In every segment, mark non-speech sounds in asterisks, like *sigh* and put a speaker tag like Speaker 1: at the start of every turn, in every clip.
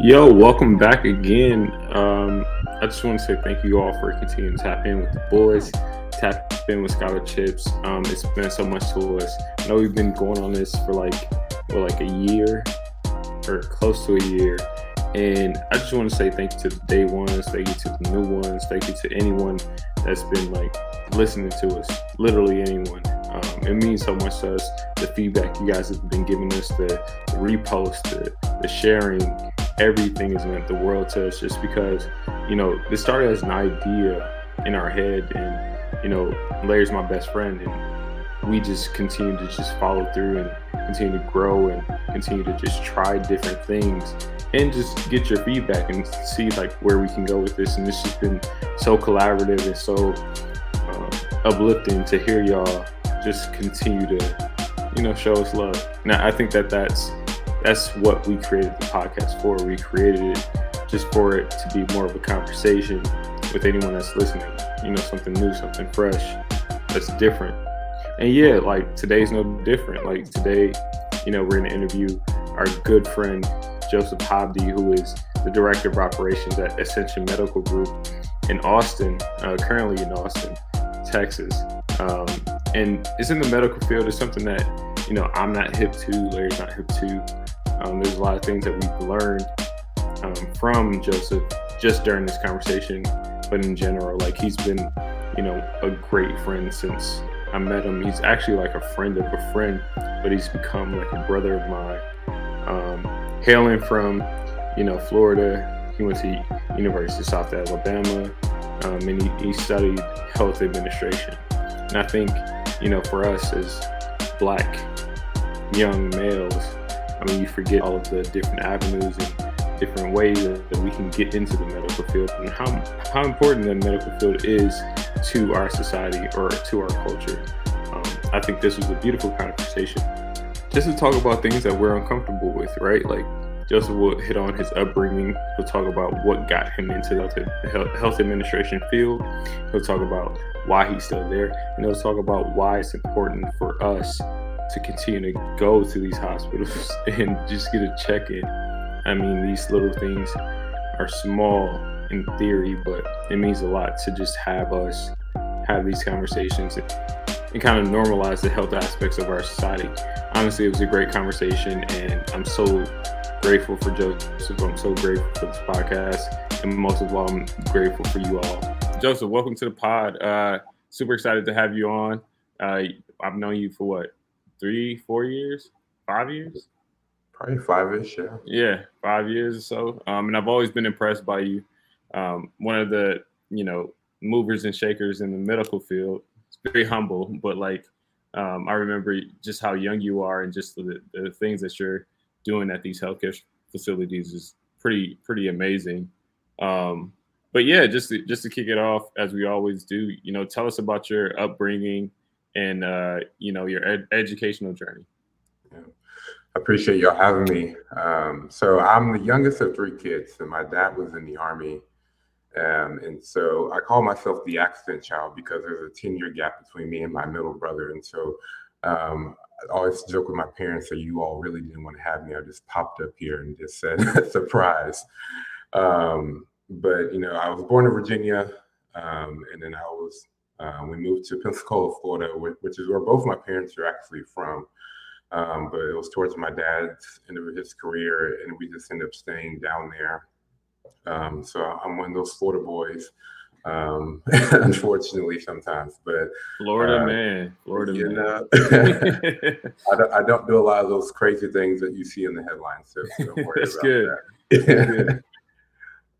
Speaker 1: Yo, welcome back again. Um, I just want to say thank you all for continuing to tap in with the boys, tap in with scholarships. Um, it's been so much to us. I know we've been going on this for like for like a year or close to a year. And I just want to say thank you to the day ones, thank you to the new ones, thank you to anyone that's been like listening to us, literally anyone. Um, it means so much to us. The feedback you guys have been giving us, the, the repost, the, the sharing, everything has meant the world to us just because, you know, this started as an idea in our head and, you know, Larry's my best friend and we just continue to just follow through and continue to grow and continue to just try different things and just get your feedback and see like where we can go with this. And this has been so collaborative and so uh, uplifting to hear y'all just continue to, you know, show us love. Now I think that that's that's what we created the podcast for. We created it just for it to be more of a conversation with anyone that's listening. You know, something new, something fresh, that's different. And yeah, like today's no different. Like today, you know, we're gonna interview our good friend Josef Hobdy, who is the director of operations at Ascension Medical Group in Austin, uh, currently in Austin, Texas. Um, and it's in the medical field. It's something that you know I'm not hip to. Larry's not hip to. Um, there's a lot of things that we've learned um, from Josef just during this conversation, but in general, like he's been, you know, a great friend since I met him. He's actually like a friend of a friend, but he's become like a brother of mine. Um, hailing from, you know, Florida, he went to University of South Alabama, um, and he, he studied health administration. And I think, you know, for us as black young males, You forget all of the different avenues and different ways that we can get into the medical field and how, how important the medical field is to our society or to our culture. Um, I think this was a beautiful conversation just to talk about things that we're uncomfortable with, right? Like Josef will hit on his upbringing. He'll talk about what got him into the health administration field. He'll talk about why he's still there, and he'll talk about why it's important for us to continue to go to these hospitals *laughs* and just get a check in. I mean, these little things are small in theory, but it means a lot to just have us have these conversations and, and kind of normalize the health aspects of our society. Honestly, it was a great conversation, and I'm so grateful for Josef. I'm so grateful for this podcast, and most of all, I'm grateful for you all. Josef, welcome to the pod. Uh, super excited to have you on. Uh, I've known you for what three, four years, five years.
Speaker 2: Probably five-ish, yeah.
Speaker 1: Yeah, five years or so. Um, and I've always been impressed by you. Um, one of the you know movers and shakers in the medical field. It's very humble, but like um, I remember just how young you are and just the, the things that you're doing at these healthcare facilities is pretty pretty amazing. Um, but yeah, just to, just to kick it off as we always do, you know, tell us about your upbringing, and uh, you know your ed- educational journey.
Speaker 2: Yeah. I appreciate y'all having me. Um, so I'm the youngest of three kids, and my dad was in the army, um, and so I call myself the accident child because there's a 10 year gap between me and my middle brother, and so um, I always joke with my parents that you all really didn't want to have me. I just popped up here and just said *laughs* surprise. Um, but you know, I was born in Virginia, um, and then I was um, we moved to Pensacola, Florida, which is where both my parents are actually from. Um, but it was towards my dad's end of his career, and we just ended up staying down there. Um, so I'm one of those Florida boys, um, *laughs* unfortunately sometimes. But
Speaker 1: Florida uh, man, Florida you man. Know, *laughs* *laughs*
Speaker 2: I, don't, I, don't, do a lot of those crazy things that you see in the headlines. So don't worry
Speaker 1: That's
Speaker 2: about
Speaker 1: good.
Speaker 2: that. That's good.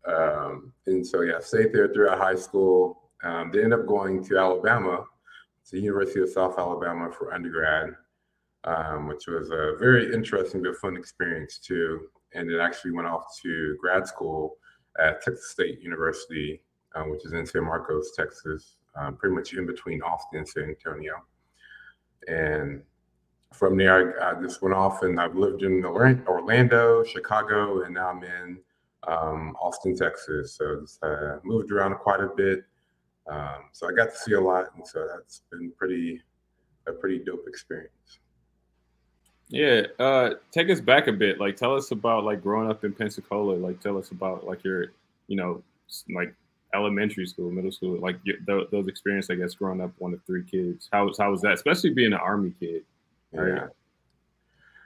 Speaker 2: Um, and so yeah, stayed there throughout high school. Um, they ended up going to Alabama, to the University of South Alabama for undergrad, um, which was a very interesting but fun experience too. And it actually went off to grad school at Texas State University, uh, which is in San Marcos, Texas, um, pretty much in between Austin and San Antonio. And from there, I, I, just went off and I've lived in Orlando, Chicago, and now I'm in um, Austin, Texas. So just uh, moved around quite a bit. Um, so I got to see a lot, and so that's been pretty a pretty dope experience.
Speaker 1: Yeah, uh, take us back a bit. Like, tell us about like growing up in Pensacola. Like, tell us about like your, you know, like elementary school, middle school, like your, those experiences. I guess growing up one of three kids. How was how was that? Especially being an army kid.
Speaker 2: Right? Yeah,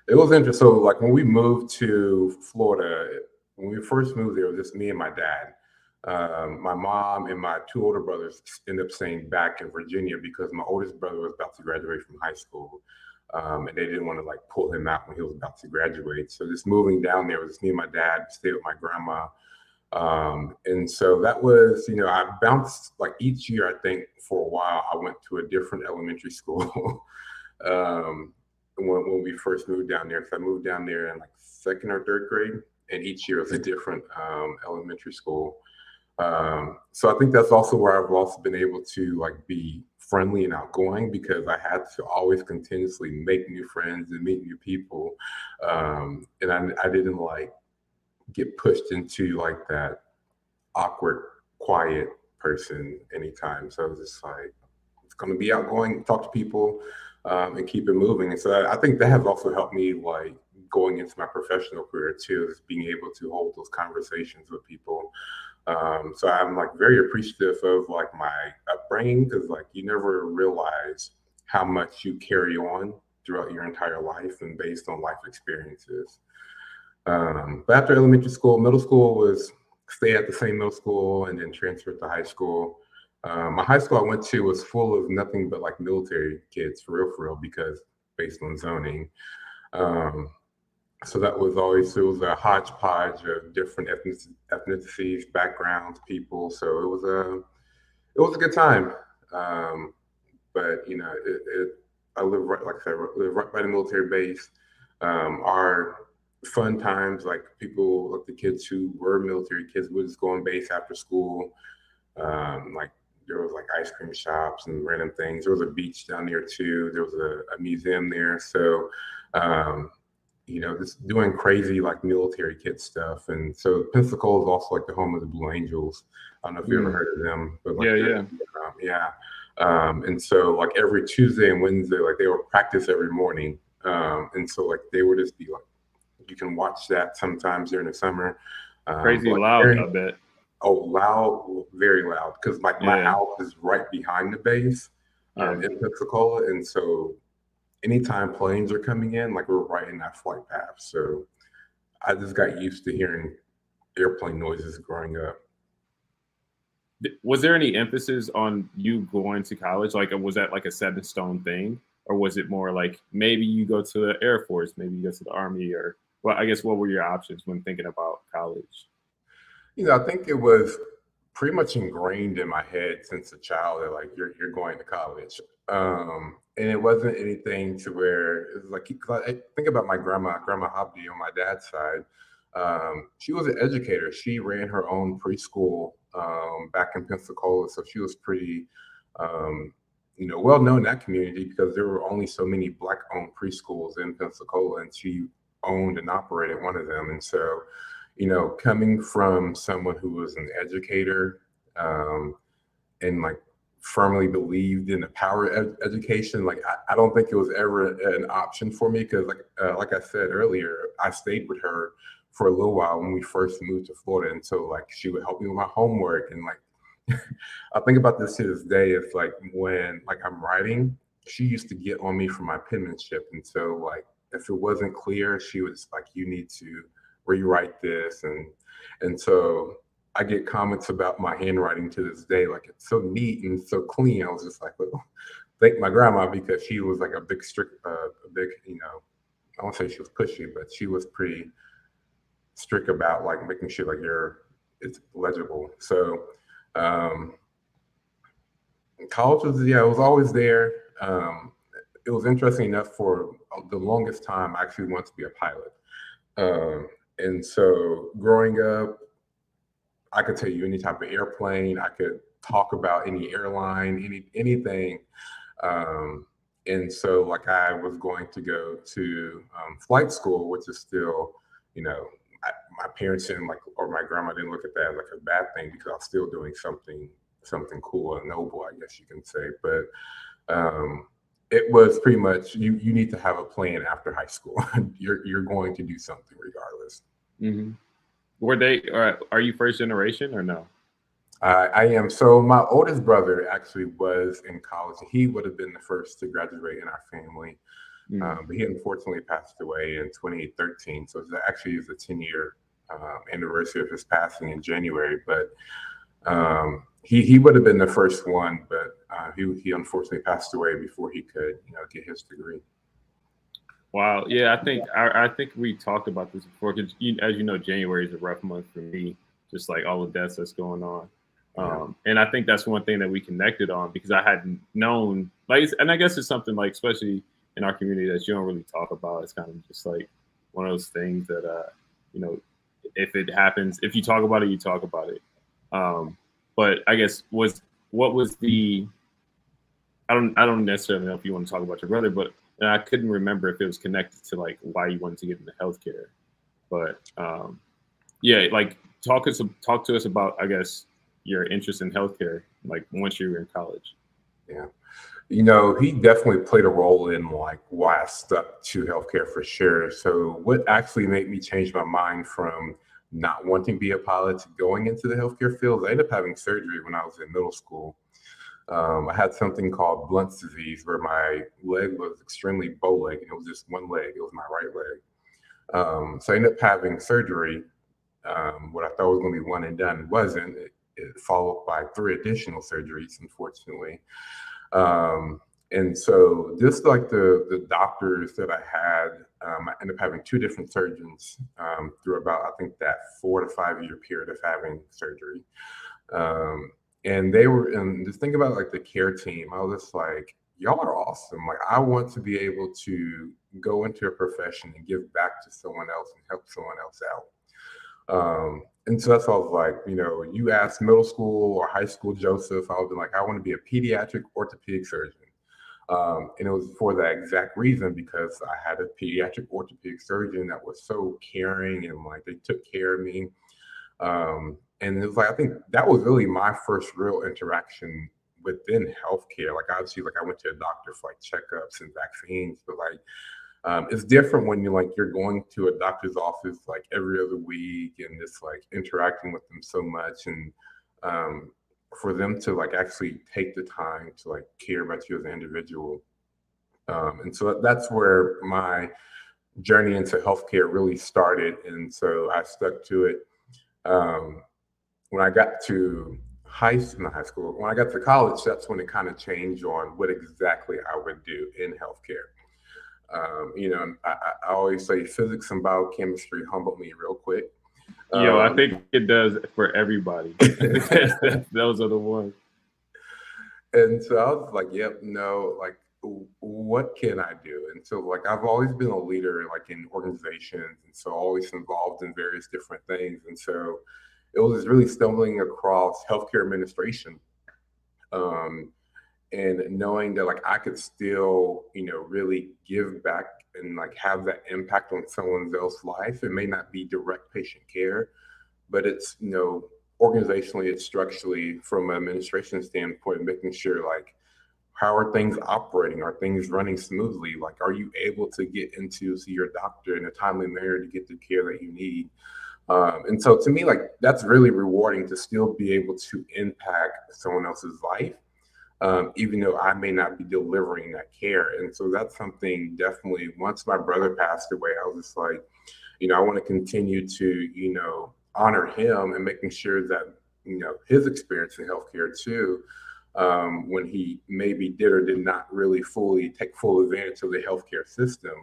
Speaker 2: it was interesting. So, like when we moved to Florida, when we first moved there, it was just me and my dad. Um, my mom and my two older brothers ended up staying back in Virginia because my oldest brother was about to graduate from high school. Um, and they didn't want to like pull him out when he was about to graduate. So just moving down there was just me and my dad, stay with my grandma. Um, and so that was, you know, I bounced like each year, I think for a while, I went to a different elementary *laughs* school um, when, when we first moved down there. Cause I moved down there in like second or third grade, and each year was a different um, elementary school. Um, so I think that's also where I've also been able to like be friendly and outgoing because I had to always continuously make new friends and meet new people. Um, and I, I didn't like get pushed into like that awkward, quiet person anytime. So I was just like, it's going to be outgoing, talk to people, um, and keep it moving. And so I, think that has also helped me like going into my professional career too, is being able to hold those conversations with people. Um, so I'm like very appreciative of like my upbringing because like you never realize how much you carry on throughout your entire life and based on life experiences. Um, but after elementary school, middle school was stay at the same middle school and then transfer to high school. Um, my high school I went to was full of nothing but like military kids for real, for real, because based on zoning. Um, so that was always it was a hodgepodge of different ethnicities, backgrounds, people. So it was a it was a good time. Um, but you know, it, it, I live right, like I said, live right by the military base. Um, our fun times, like people, like the kids who were military kids, would just go on base after school. Um, like there was like ice cream shops and random things. There was a beach down there too. There was a, a museum there. So um, you know, just doing crazy like military kit stuff. And so Pensacola is also like the home of the Blue Angels. I don't know if you mm. ever heard of them,
Speaker 1: but like, yeah, yeah, um,
Speaker 2: yeah. Um, and so like every Tuesday and Wednesday, like they would practice every morning. Um, and so like they would just be like, you can watch that sometimes during the summer.
Speaker 1: Um, crazy loud, very, I bet.
Speaker 2: Oh, loud, very loud. Because like my yeah. house is right behind the base um, yeah. in Pensacola, and so anytime planes are coming in, like we're right in that flight path. So I just got used to hearing airplane noises growing up.
Speaker 1: Was there any emphasis on you going to college? Like, was that like a set in stone thing? Or was it more like maybe you go to the Air Force, maybe you go to the Army, or well, I guess what were your options when thinking about college?
Speaker 2: You know, I think it was pretty much ingrained in my head since a child that like you're you're going to college. Um, and it wasn't anything to where it was like I think about my grandma, Grandma Hobdy on my dad's side. Um, she was an educator. She ran her own preschool um, back in Pensacola, so she was pretty, um, you know, well known in that community because there were only so many black-owned preschools in Pensacola, and she owned and operated one of them. And so, you know, coming from someone who was an educator um, and like firmly believed in the power ed- education. Like I, I, don't think it was ever an option for me because, like uh, like I said earlier, I stayed with her for a little while when we first moved to Florida, and so like she would help me with my homework and like *laughs* I think about this to this day. It's like when like I'm writing, she used to get on me for my penmanship, and so like if it wasn't clear, she was like, "You need to rewrite this," and and so I get comments about my handwriting to this day. Like it's so neat and so clean. I was just like, well, thank my grandma because she was like a big strict, uh, a big, you know, I won't say she was pushy, but she was pretty strict about like making sure like you're it's legible. So um college was yeah, it was always there. Um it was interesting enough for the longest time I actually wanted to be a pilot. Um and so growing up I could tell you any type of airplane. I could talk about any airline, any anything. Um, and so, like, I was going to go to um, flight school, which is still, you know, I, my parents didn't like, or my grandma didn't look at that like a bad thing because I was still doing something, something cool and noble, I guess you can say. But um, it was pretty much you you need to have a plan after high school. *laughs* you're you're going to do something regardless.
Speaker 1: Mm-hmm. Were they? Are, are you first generation or no?
Speaker 2: Uh, I am. So my oldest brother actually was in college. He would have been the first to graduate in our family, mm-hmm. um, but he unfortunately passed away in 2013. So it actually is a 10 year um, anniversary of his passing in January. But um, he he would have been the first one, but uh, he he unfortunately passed away before he could you know get his degree.
Speaker 1: Wow. Yeah, I think I, I think we talked about this before because as you know, January is a rough month for me, just like all the deaths that's going on. Um, and I think that's one thing that we connected on because I hadn't known, like, and I guess it's something like, especially in our community, that you don't really talk about. It's kind of just like one of those things that, uh, you know, if it happens, if you talk about it, you talk about it. Um, but I guess was what was the I don't I don't necessarily know if you want to talk about your brother, but I couldn't remember if it was connected to like why you wanted to get into healthcare. But um, yeah, like talk us talk to us about I guess your interest in healthcare, like once you were in college.
Speaker 2: Yeah. You know, he definitely played a role in like why I stuck to healthcare for sure. So what actually made me change my mind from not wanting to be a pilot to going into the healthcare field. I ended up having surgery when I was in middle school. Um, I had something called Blount's disease where my leg was extremely bow leg and it was just one leg. It was my right leg. Um, so I ended up having surgery. Um, what I thought was going to be one and done wasn't. It, it followed by three additional surgeries, unfortunately. Um, and so just like the the doctors that I had, um, I ended up having two different surgeons um, through about I think that four to five year period of having surgery. Um, and they were and just think about like the care team. I was just like, y'all are awesome. Like I want to be able to go into a profession and give back to someone else and help someone else out. Um, and so that's what I was like, you know, you ask middle school or high school Josef, I would be like, I want to be a pediatric orthopedic surgeon. Um, and it was for that exact reason because I had a pediatric orthopedic surgeon that was so caring and like they took care of me. Um, and it was like I think that was really my first real interaction within healthcare. Like obviously, like I went to a doctor for like checkups and vaccines, but like um, it's different when you're like you're going to a doctor's office like every other week and just like interacting with them so much and um, for them to like actually take the time to like care about you as an individual. Um, and so that's where my journey into healthcare really started. And so I stuck to it. Um, when I got to high school, high school, when I got to college, that's when it kind of changed on what exactly I would do in healthcare. Um, you know, I, I, always say physics and biochemistry humbled me real quick.
Speaker 1: Yo, um, I think it does for everybody. *laughs* Those are the ones.
Speaker 2: And so I was like, yep, no, like, what can I do? And so, like, I've always been a leader, like, in organizations, and so always involved in various different things. And so, it was really stumbling across healthcare administration, um, and knowing that, like, I could still, you know, really give back and like have that impact on someone else's life. It may not be direct patient care, but it's you know organizationally, it's structurally from an administration standpoint, making sure like how are things operating? Are things running smoothly? Like, are you able to get into see your doctor in a timely manner to get the care that you need? Um, and so, to me, like that's really rewarding to still be able to impact someone else's life um, even though I may not be delivering that care. And so that's something definitely, once my brother passed away, I was just like, you know, I want to continue to, you know, honor him and making sure that, you know, his experience in healthcare too, um, when he maybe did or did not really fully take full advantage of the healthcare system,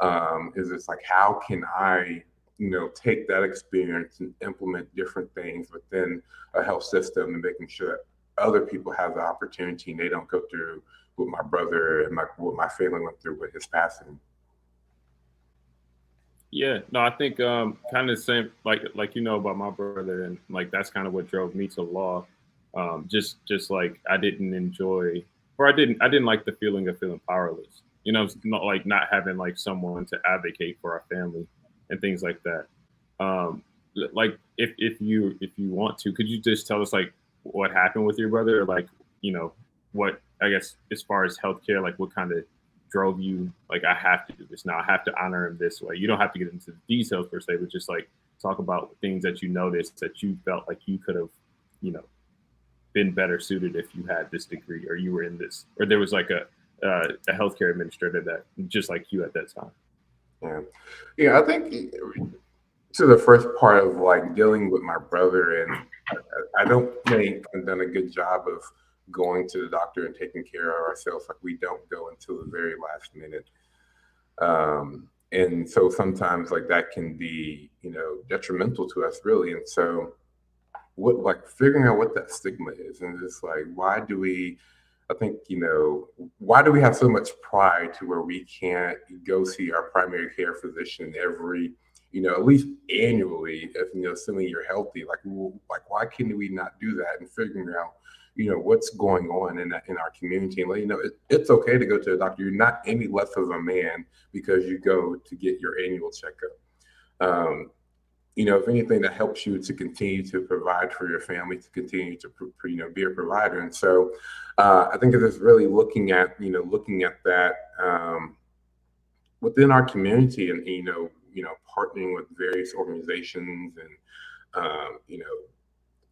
Speaker 2: um, is it's like, how can I, you know, take that experience and implement different things within a health system and making sure that other people have the opportunity and they don't go through what my brother and my what my family went through with his passing.
Speaker 1: Yeah, no, I think um, kind of the same, like like you know about my brother, and like that's kind of what drove me to law. Um, just just like I didn't enjoy, or I didn't I didn't like the feeling of feeling powerless. You know, not like not having like someone to advocate for our family and things like that. Um, like if if you if you want to, could you just tell us like what happened with your brother, or like you know what I guess as far as healthcare, like what kind of drove you like I have to do this now. I have to honor him this way. You don't have to get into the details per se, but just like talk about things that you noticed that you felt like you could have, you know, been better suited if you had this degree or you were in this or there was like a uh, a healthcare administrator that just like you at that time.
Speaker 2: Yeah, yeah. I think to the first part of like dealing with my brother, and I, don't think I've done a good job of going to the doctor and taking care of ourselves. Like we don't go until the very last minute. Um, and so sometimes like that can be, you know, detrimental to us really. And so what like figuring out what that stigma is and just like why do we I think, you know, why do we have so much pride to where we can't go see our primary care physician every, you know, at least annually, if you know, assuming you're healthy, like, like why can we not do that and figuring out you know what's going on in in our community? And you know it, it's okay to go to a doctor. You're not any less of a man because you go to get your annual checkup. Um, you know if anything that helps you to continue to provide for your family to continue to you know be a provider and so uh, i think it's really looking at you know looking at that um, within our community and you know you know partnering with various organizations and um, you know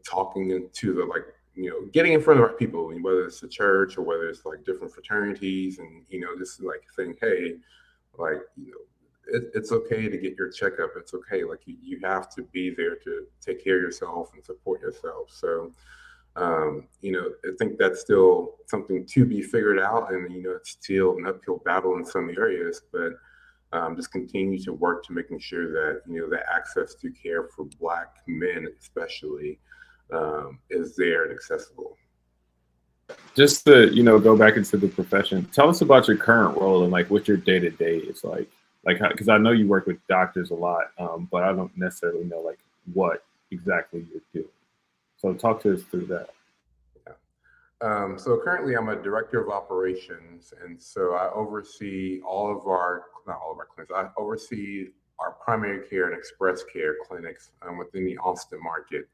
Speaker 2: talking to the like you know, getting in front of our people, whether it's the church or whether it's like different fraternities, and you know, just like saying, hey, like you know, it, it's okay to get your checkup. It's okay. Like you, you have to be there to take care of yourself and support yourself. So, um, you know, I think that's still something to be figured out, and you know, it's still an uphill battle in some areas, but. Um, just continue to work to making sure that you know the access to care for Black men, especially, um, is there and accessible.
Speaker 1: Just to you know go back into the profession, tell us about your current role and like what your day to day is like. Like, because I know you work with doctors a lot, um, but I don't necessarily know like what exactly you're doing. So talk to us through that.
Speaker 2: Yeah. Um, so currently, I'm a director of operations, and so I oversee all of our not all of our clinics. I oversee our primary care and express care clinics um, within the Austin market.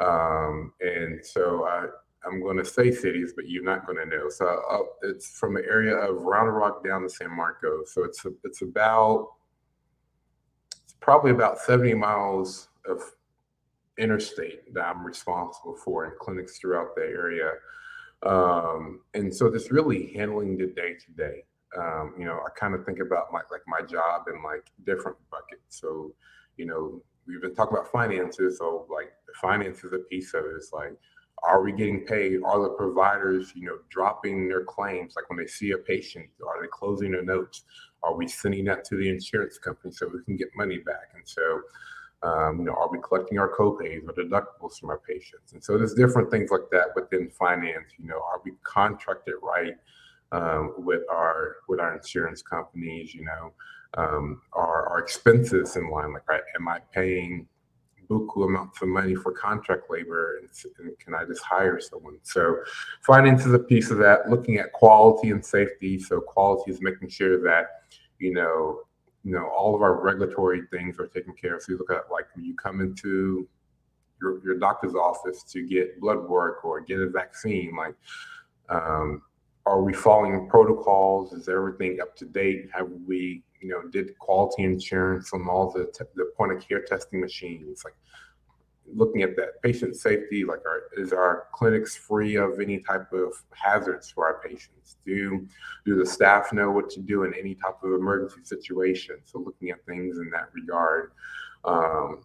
Speaker 2: Um, and so I, I'm going to say cities, but you're not going to know. So uh, it's from an area of Round Rock down to San Marcos. So it's a, it's about it's probably about 70 miles of interstate that I'm responsible for and clinics throughout the area. Um, and so just really handling the day to day. You know, I kind of think about my like my job in like different buckets. So, you know, we've been talking about finances. So like the finances a piece of it. It's like, are we getting paid? Are the providers, you know, dropping their claims? Like when they see a patient, are they closing their notes? Are we sending that to the insurance company so we can get money back? And so, um, you know, are we collecting our copays or deductibles from our patients? And so there's different things like that within finance. You know, are we contracted right um, with our with our insurance companies? You know, um, are, our expenses in line? Like, right, am I paying buku amounts of money for contract labor and, and, can I just hire someone? So finance is a piece of that, looking at quality and safety. So quality is making sure that, you know, you know, all of our regulatory things are taken care of. So you look at like when you come into your, your doctor's office to get blood work or get a vaccine, like um, are we following protocols? Is everything up to date? Have we you know, did quality insurance on all the te- the point of care testing machines, like looking at that patient safety, like our, is our clinics free of any type of hazards for our patients? Do do the staff know what to do in any type of emergency situation? So looking at things in that regard. Um,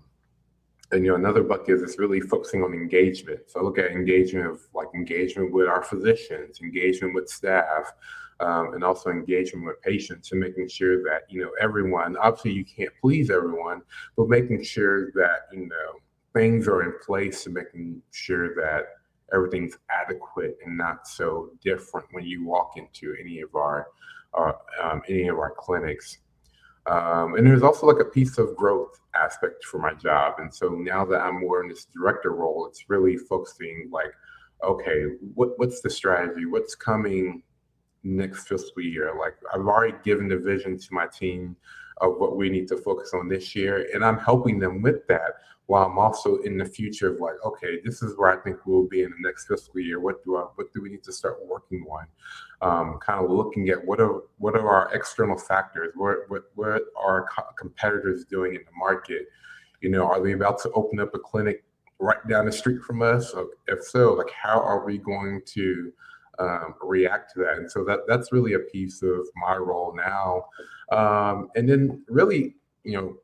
Speaker 2: and you know another bucket is it's really focusing on engagement so I look at engagement of like engagement with our physicians engagement with staff um, and also engagement with patients and making sure that you know everyone obviously you can't please everyone but making sure that you know things are in place and making sure that everything's adequate and not so different when you walk into any of our uh, um, any of our clinics. Um, and there's also like a piece of growth aspect for my job. And so now that i'm more in this director role it's really focusing like okay what, what's the strategy? What's coming next fiscal year. Like I've already given the vision to my team of what we need to focus on this year, and I'm helping them with that while I'm also in the future of like, okay, this is where I think we'll be in the next fiscal year. What do I, what do we need to start working on? Um, kind of looking at what are what are our external factors? What what what are co- competitors doing in the market? You know, are they about to open up a clinic right down the street from us? If so, like how are we going to um, react to that? And so that that's really a piece of my role now. Um, and then really, you know,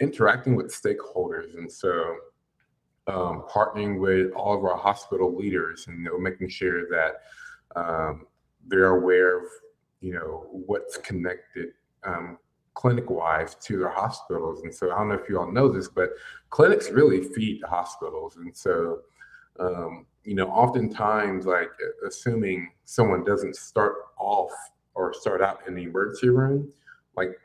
Speaker 2: interacting with stakeholders. And so um, partnering with all of our hospital leaders and you know, making sure that um, they're aware of you know what's connected um, clinic wise to their hospitals. And so I don't know if you all know this, but clinics really feed the hospitals. And so, um, you know, oftentimes, like assuming someone doesn't start off or start out in the emergency room, like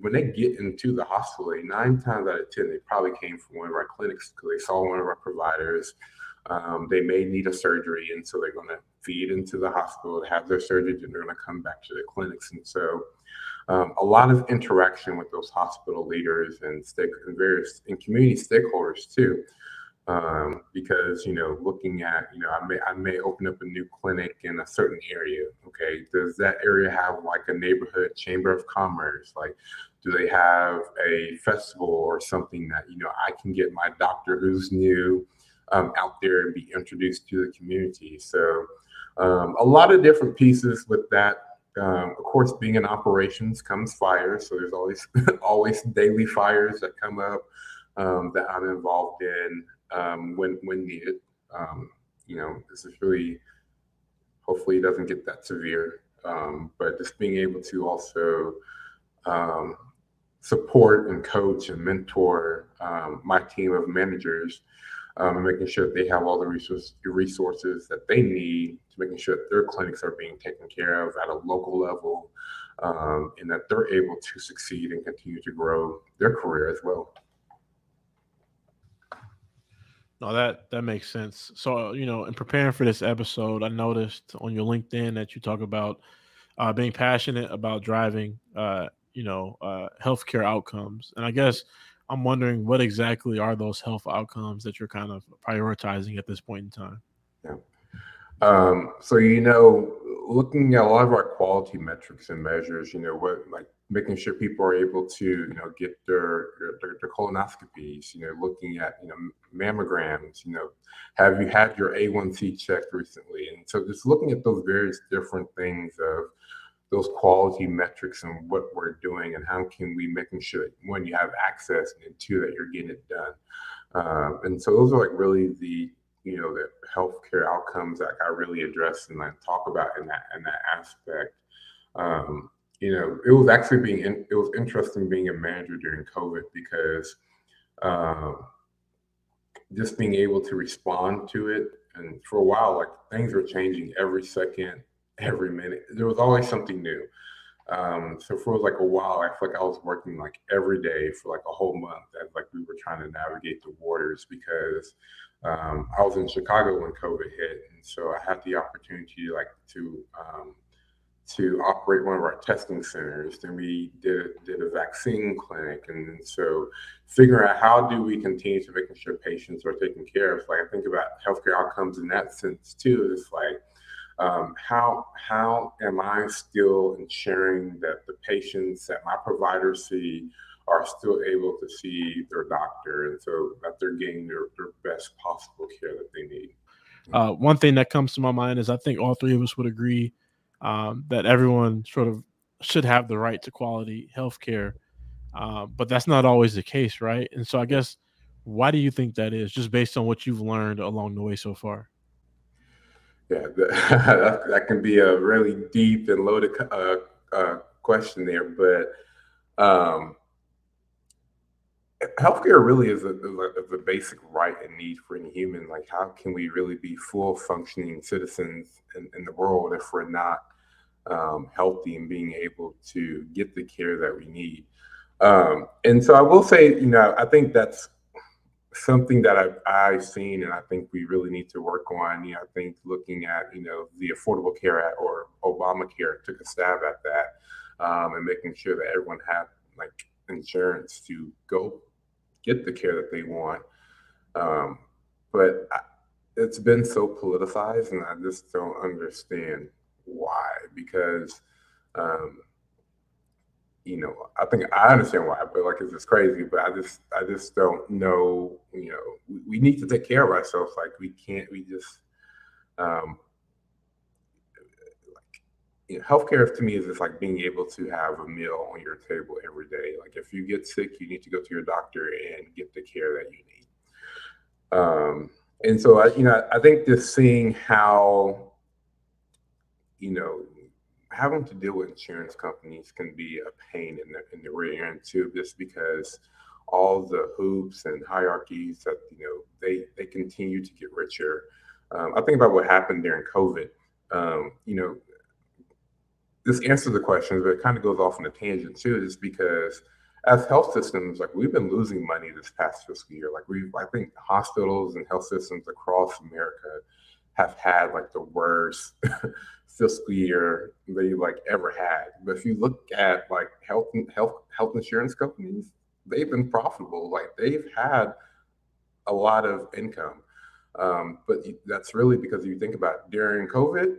Speaker 2: when they get into the hospital, nine times out of 10, they probably came from one of our clinics because they saw one of our providers. Um, they may need a surgery, and so they're going to feed into the hospital, to have their surgery, and they're going to come back to the clinics. And so, um, a lot of interaction with those hospital leaders and stake and various and community stakeholders too. Um, because you know, looking at you know, I may I may open up a new clinic in a certain area. Okay, does that area have like a neighborhood chamber of commerce? Like, do they have a festival or something that you know I can get my doctor who's new um, out there and be introduced to the community? So, um, a lot of different pieces with that um, of course, being in operations comes fires, so there's always *laughs* always daily fires that come up um, that I'm involved in um, when when needed. Um, you know, this is really hopefully it doesn't get that severe, um, but just being able to also um, support and coach and mentor my team of managers um, and making sure that they have all the resources, resources that they need to making sure that their clinics are being taken care of at a local level um, and that they're able to succeed and continue to grow their career as well.
Speaker 3: No, that that makes sense. So, you know, in preparing for this episode, I noticed on your LinkedIn that you talk about uh, being passionate about driving, uh, you know, uh, healthcare outcomes, and I guess I'm wondering what exactly are those health outcomes that you're kind of prioritizing at this point in time?
Speaker 2: Yeah. Um, so you know, looking at a lot of our quality metrics and measures, you know, what like making sure people are able to, you know, get their their, their colonoscopies, you know, looking at you know mammograms, you know, have you had your A1C checked recently? And so just looking at those various different things of those quality metrics and what we're doing and how can we making sure that one you have access and two that you're getting it done uh, and so those are like really the you know the healthcare outcomes that I really address and I talk about in that in that aspect um, you know it was actually being in, it was interesting being a manager during covid because um, just being able to respond to it and for a while like things were changing every second every minute. There was always something new. Um, so for like a while, I feel like I was working like every day for like a whole month as like we were trying to navigate the waters because um, I was in Chicago when COVID hit, and so I had the opportunity like to um, to operate one of our testing centers. Then we did did a vaccine clinic, and so figuring out how do we continue to making sure patients are taken care of. Like I think about healthcare outcomes in that sense too. It's like um, how how am I still ensuring that the patients that my providers see are still able to see their doctor, and so that they're getting their, their best possible care that they need.
Speaker 3: Uh, one thing that comes to my mind is I think all three of us would agree um, that everyone sort of should have the right to quality health care, uh, but that's not always the case, right? And so I guess why do you think that is, just based on what you've learned along the way so far?
Speaker 2: Yeah, *laughs* that, that can be a really deep and loaded uh, uh, question there, but um, healthcare really is a, is a, basic right and need for any human. Like, how can we really be full functioning citizens in, in the world if we're not um, healthy and being able to get the care that we need? Um, and so I will say, you know, I think that's something that I've, I've seen and I think we really need to work on. You know, I think looking at, you know, the Affordable Care Act or Obamacare took a stab at that um, and making sure that everyone had like insurance to go get the care that they want. Um, but I, it's been so politicized, and I just don't understand why. Because, um, you know, I think I understand why, but like it's just crazy. But I just, I just don't know. You know, we, we need to take care of ourselves. Like we can't. We just. Um, you know, healthcare to me is just like being able to have a meal on your table every day. Like if you get sick, you need to go to your doctor and get the care that you need. Um, and so I, you know, I think just seeing how, you know, having to deal with insurance companies can be a pain in the in the rear end too, just because all the hoops and hierarchies that you know they they continue to get richer. Um, I think about what happened during COVID. Um, you know, this answers the questions, but it kind of goes off on a tangent too, is because as health systems, like we've been losing money this past fiscal year. Like we, I think hospitals and health systems across America have had like the worst *laughs* fiscal year they like ever had. But if you look at like health health health insurance companies, they've been profitable. Like they've had a lot of income. Um, but that's really because you think about it, during COVID,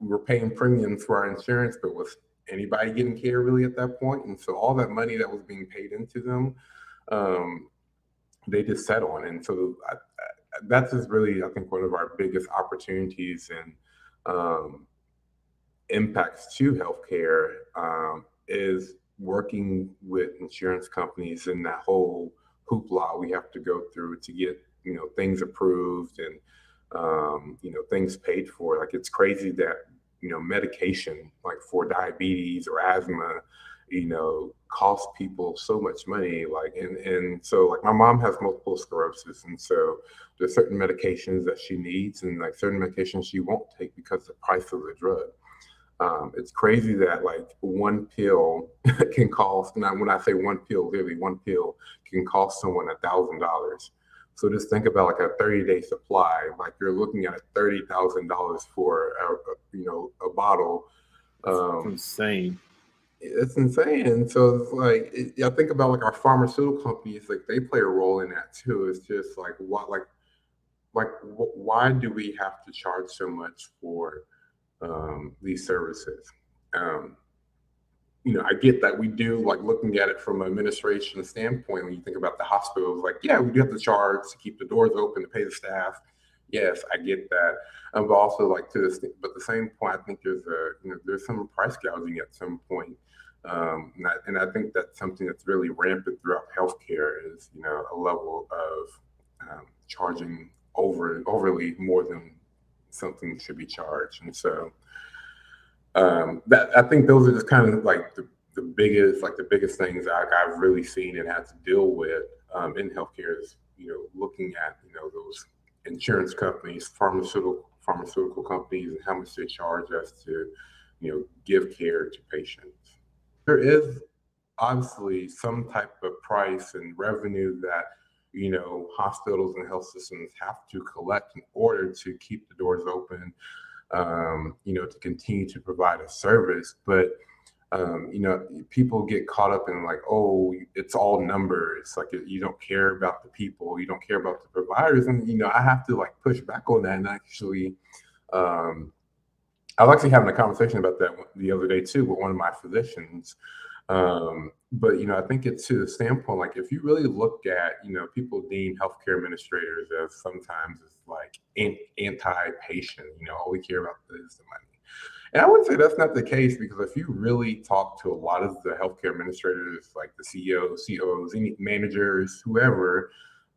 Speaker 2: we were paying premiums for our insurance, but was anybody getting care really at that point? And so all that money that was being paid into them, um, they just sat on. And so I, I, that's just really, I think, one of our biggest opportunities and um, impacts to healthcare um, is working with insurance companies and that whole hoopla we have to go through to get you know things approved and um, you know, things paid for. Like it's crazy that, you know, medication like for diabetes or asthma, you know, cost people so much money. Like, and, and so like my mom has multiple sclerosis. And so there's certain medications that she needs and like certain medications she won't take because the price of the drug. Um, it's crazy that like one pill *laughs* can cost, and when I say one pill, really one pill can cost someone a thousand dollars. So just think about like a 30 day supply. Like you're looking at thirty thousand dollars for a, a, you know a bottle.
Speaker 1: Um, insane.
Speaker 2: It's insane. And So it's like it, I think about like our pharmaceutical companies. Like they play a role in that too. It's just like what like like wh- why do we have to charge so much for um, these services? Um, you know, I get that we do like looking at it from an administration standpoint. When you think about the hospitals, like, yeah, we do have to charge to keep the doors open to pay the staff. Yes, I get that. Um, but also like to this, but the same point, I think there's a you know there's some price gouging at some point. Um, and, I, and I think that's something that's really rampant throughout healthcare is you know a level of um, charging over overly more than something should be charged, and so um, that I think those are just kind of like the, the biggest like the biggest things I, I've really seen and had to deal with um, in healthcare is you know looking at you know those insurance companies, pharmaceutical pharmaceutical companies, and how much they charge us to you know give care to patients. There is obviously some type of price and revenue that you know hospitals and health systems have to collect in order to keep the doors open um, you know, to continue to provide a service. But um, you know, people get caught up in like, oh, it's all numbers. Like you don't care about the people, you don't care about the providers, and you know, I have to like push back on that and actually. Um, I was actually having a conversation about that the other day too with one of my physicians. Um, but you know, I think it's to the standpoint like if you really look at, you know, people deem healthcare administrators as sometimes as like anti-patient. You know, all we care about is the money. And I wouldn't say that's not the case because if you really talk to a lot of the healthcare administrators, like the CEOs, COOs, any managers, whoever,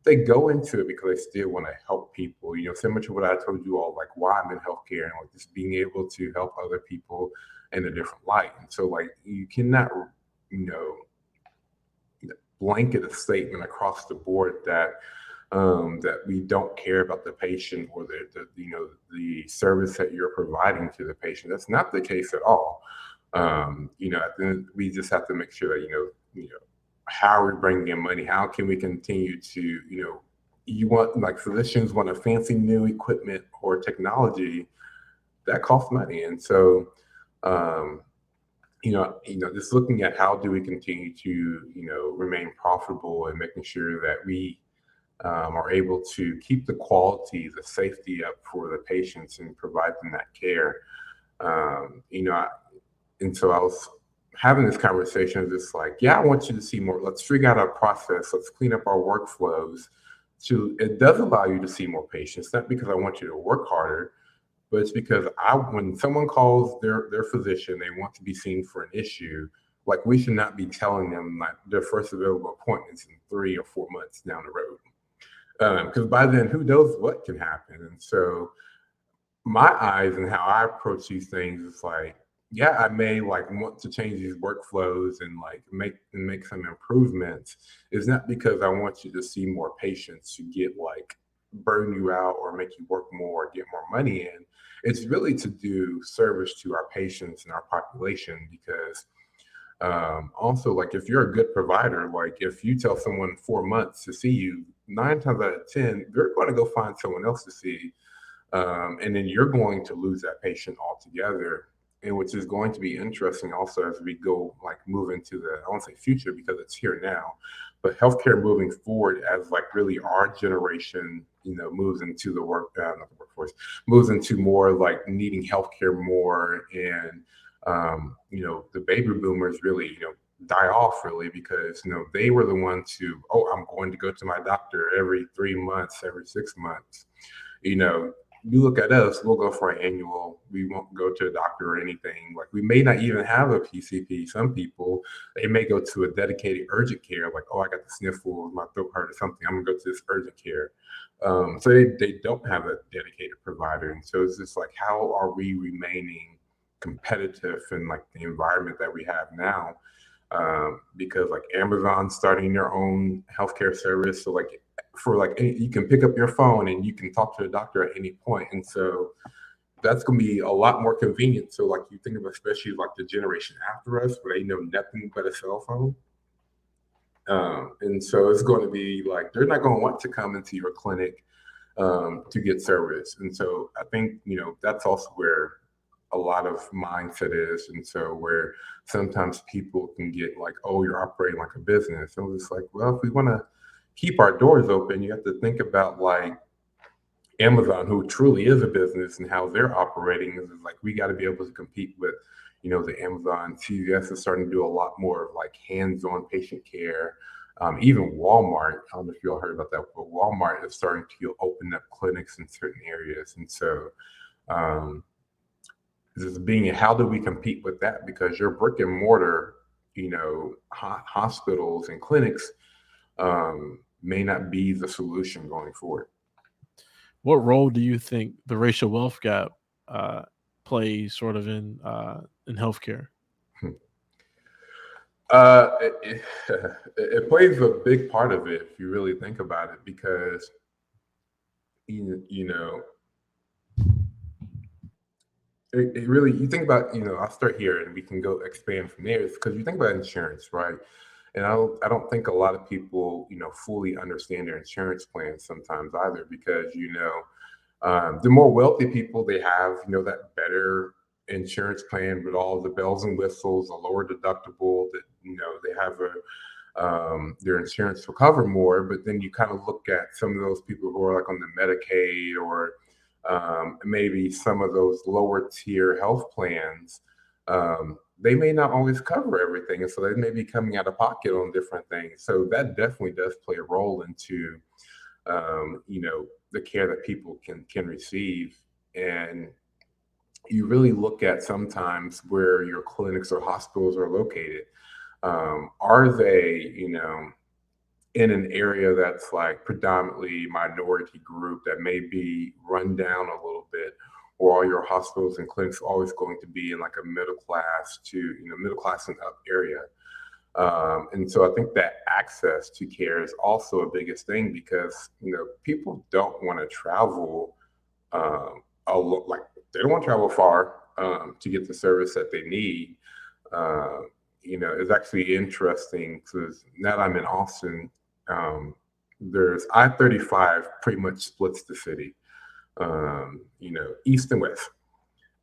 Speaker 2: they go into it because they still want to help people. You know, so much of what I told you all, like why I'm in healthcare and like just being able to help other people in a different light. And so, like, you cannot, you know, blanket a statement across the board that um, that we don't care about the patient or the, the, you know the service that you're providing to the patient. That's not the case at all. Um, you know, we just have to make sure that you know you know how are we bringing in money? How can we continue to you know you want like physicians want a fancy new equipment or technology that costs money, and so um, you know, you know, just looking at how do we continue to, you know, remain profitable and making sure that we um, are able to keep the quality, the safety up for the patients and provide them that care. Um, you know, I, and so I was having this conversation, is just like, yeah, I want you to see more. Let's figure out our process. Let's clean up our workflows. To it does allow you to see more patients, not because I want you to work harder, but it's because I when someone calls their their physician, they want to be seen for an issue. Like we should not be telling them like their first available appointments in three or four months down the road because um, by then who knows what can happen and so my eyes and how i approach these things is like yeah i may like want to change these workflows and like make and make some improvements. It's not because i want you to see more patients to get like burn you out or make you work more or get more money in. It's really to do service to our patients and our population because um, also like if you're a good provider like if you tell someone four months to see you nine times out of ten they're going to go find someone else to see um, and then you're going to lose that patient altogether and which is going to be interesting also as we go like move into the i won't say future because it's here now but healthcare moving forward as like really our generation you know moves into the work uh, not the workforce moves into more like needing healthcare more and um, you know, the baby boomers really, you know, die off really because you know they were the ones who, oh, I'm going to go to my doctor every three months, every six months. You know, you look at us, we'll go for an annual. We won't go to a doctor or anything. Like we may not even have a PCP. Some people they may go to a dedicated urgent care, like, oh, I got the sniffles, my throat hurt or something. I'm gonna go to this urgent care. Um, so they, they don't have a dedicated provider. And so it's just like, how are we remaining competitive in like the environment that we have now um, because like Amazon starting their own healthcare service. So like for like any, you can pick up your phone and you can talk to a doctor at any point, and so that's going to be a lot more convenient. So like you think of especially like the generation after us, where they know nothing but a cell phone. Um, and so it's going to be like they're not going to want to come into your clinic um, to get service. And so I think you know that's also where a lot of mindset is. And so where sometimes people can get like, oh, you're operating like a business. And it's like, well, if we want to keep our doors open, you have to think about like Amazon, who truly is a business and how they're operating. Is like we got to be able to compete with, you know, the Amazon. CVS is starting to do a lot more of like hands-on patient care. Um, even Walmart, I don't know if you all heard about that, but Walmart is starting to open up clinics in certain areas. And so um, is being how do we compete with that because your brick and mortar you know ho- hospitals and clinics um, may not be the solution going forward.
Speaker 3: What role do you think the racial wealth gap uh, plays sort of in uh, in healthcare? Hmm.
Speaker 2: uh, it, it, *laughs* it, plays a big part of it if you really think about it because you, you know it, it, really you think about you know i'll start here and we can go expand from there. Because you think about insurance right and i don't i don't think a lot of people you know fully understand their insurance plans sometimes either because you know um, the more wealthy people they have you know that better insurance plan with all the bells and whistles a lower deductible that you know they have a um, their insurance will cover more. But then you kind of look at some of those people who are like on the medicaid or um, maybe some of those lower tier health plans, um, they may not always cover everything. And so they may be coming out of pocket on different things. So that definitely does play a role into, um, you know, the care that people can, can receive. And you really look at sometimes where your clinics or hospitals are located. Um, are they, you know, in an area that's like predominantly minority group that may be run down a little bit or all your hospitals and clinics always going to be in like a middle class to you know middle class and up area. Um, and so i think that access to care is also a biggest thing because you know people don't want to travel um, a lo- like they don't want to travel far um, to get the service that they need. Uh, you know, it's actually interesting because now I'm in Austin, um, there's I 35 pretty much splits the city, um, you know, east and west.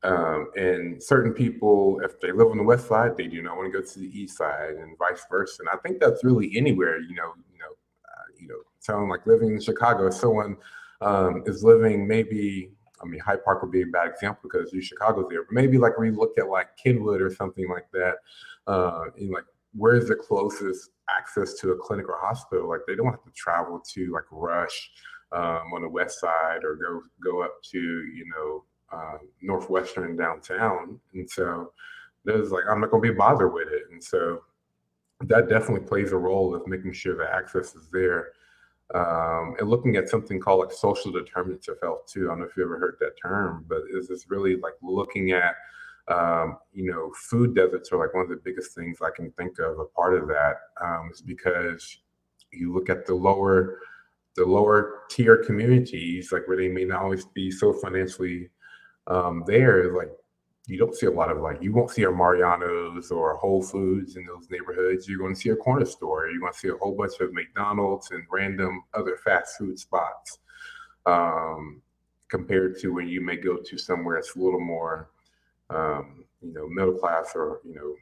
Speaker 2: Um, and certain people, if they live on the west side, they do not want to go to the east side, and vice versa. And I think that's really anywhere, you know, you know, uh, you know, So like living in Chicago, someone um, is living maybe I mean, Hyde Park would be a bad example because UChicago's there. But maybe like we look at like Kenwood or something like that, uh, and like where's the closest access to a clinic or hospital? Like they don't have to travel to like Rush um, on the west side or go go up to you know uh, Northwestern downtown. And so there's like I'm not going to be bothered with it. And so that definitely plays a role of making sure that access is there um, and looking at something called like social determinants of health too. I don't know if you ever heard that term, but is this really like looking at um, you know food deserts are like one of the biggest things I can think of. A part of that um, is because you look at the lower the lower tier communities, like where they may not always be so financially um, there, like you don't see a lot of like you won't see a Mariano's or Whole Foods in those neighborhoods. You're going to see a corner store. You're going to see a whole bunch of McDonald's and random other fast food spots. Um, compared to when you may go to somewhere that's a little more, um, you know, middle class or you know,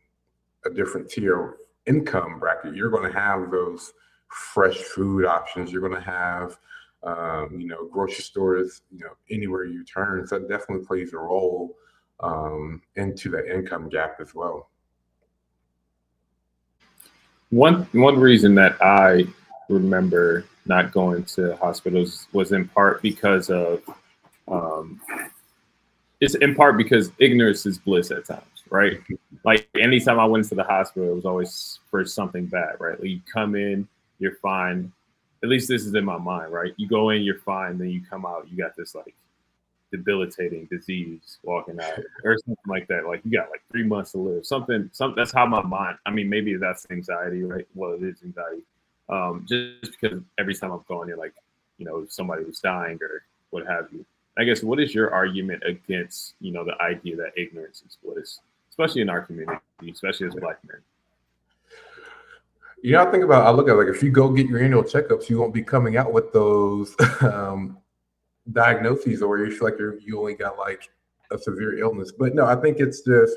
Speaker 2: a different tier income bracket, you're going to have those fresh food options. You're going to have, um, you know, grocery stores, you know, anywhere you turn. So that definitely plays a role um, into the income gap as well.
Speaker 1: One one reason that I remember not going to hospitals was in part because of um, it's in part because ignorance is bliss at times, right? Like anytime I went to the hospital, it was always for something bad, right? Like you come in, you're fine. At least this is in my mind, right? You go in, you're fine, then you come out, you got this like debilitating disease walking out or something like that. Like you got like three months to live. Something, some that's how my mind. I mean, maybe that's anxiety, right? Well, it is anxiety. Um, just because every time I'm going in, like, you know, somebody was dying or what have you. I guess what is your argument against, you know, the idea that ignorance is bliss, especially in our community, especially as black men?
Speaker 2: You know, I think about I look at like if you go get your annual checkups, you won't be coming out with those *laughs* um, diagnoses or you feel like you're you only got like a severe illness. But no, I think it's just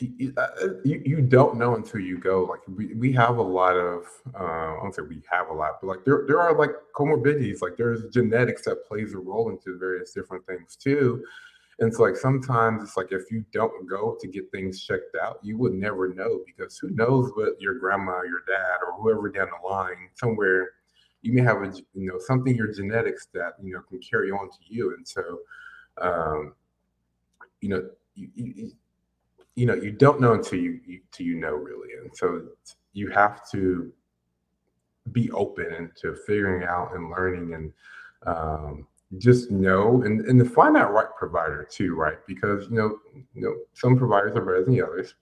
Speaker 2: you, you don't know until you go. Like we, we have a lot of uh, I don't say we have a lot, but like there there are like comorbidities. Like there's genetics that plays a role into various different things too. And so like sometimes it's like if you don't go to get things checked out, you would never know because who knows what your grandma, your dad, or whoever down the line somewhere you may have a you know something your genetics that you know can carry on to you. And so um, you know you, you, you know you don't know until you, you until you know really. And so you have to be open to figuring out and learning and um, just know and, and to find that right provider too right because you know you know some providers are better than the others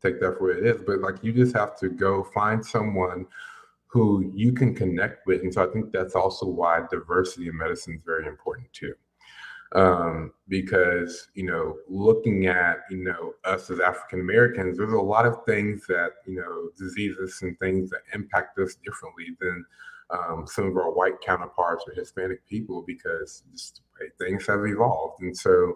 Speaker 2: take that for what it is but like you just have to go find someone who you can connect with. And so I think that's also why diversity in medicine is very important too. Um, because, you know, looking at, you know, us as African Americans, there's a lot of things that, you know, diseases and things that impact us differently than um, some of our white counterparts or Hispanic people because just things have evolved. And so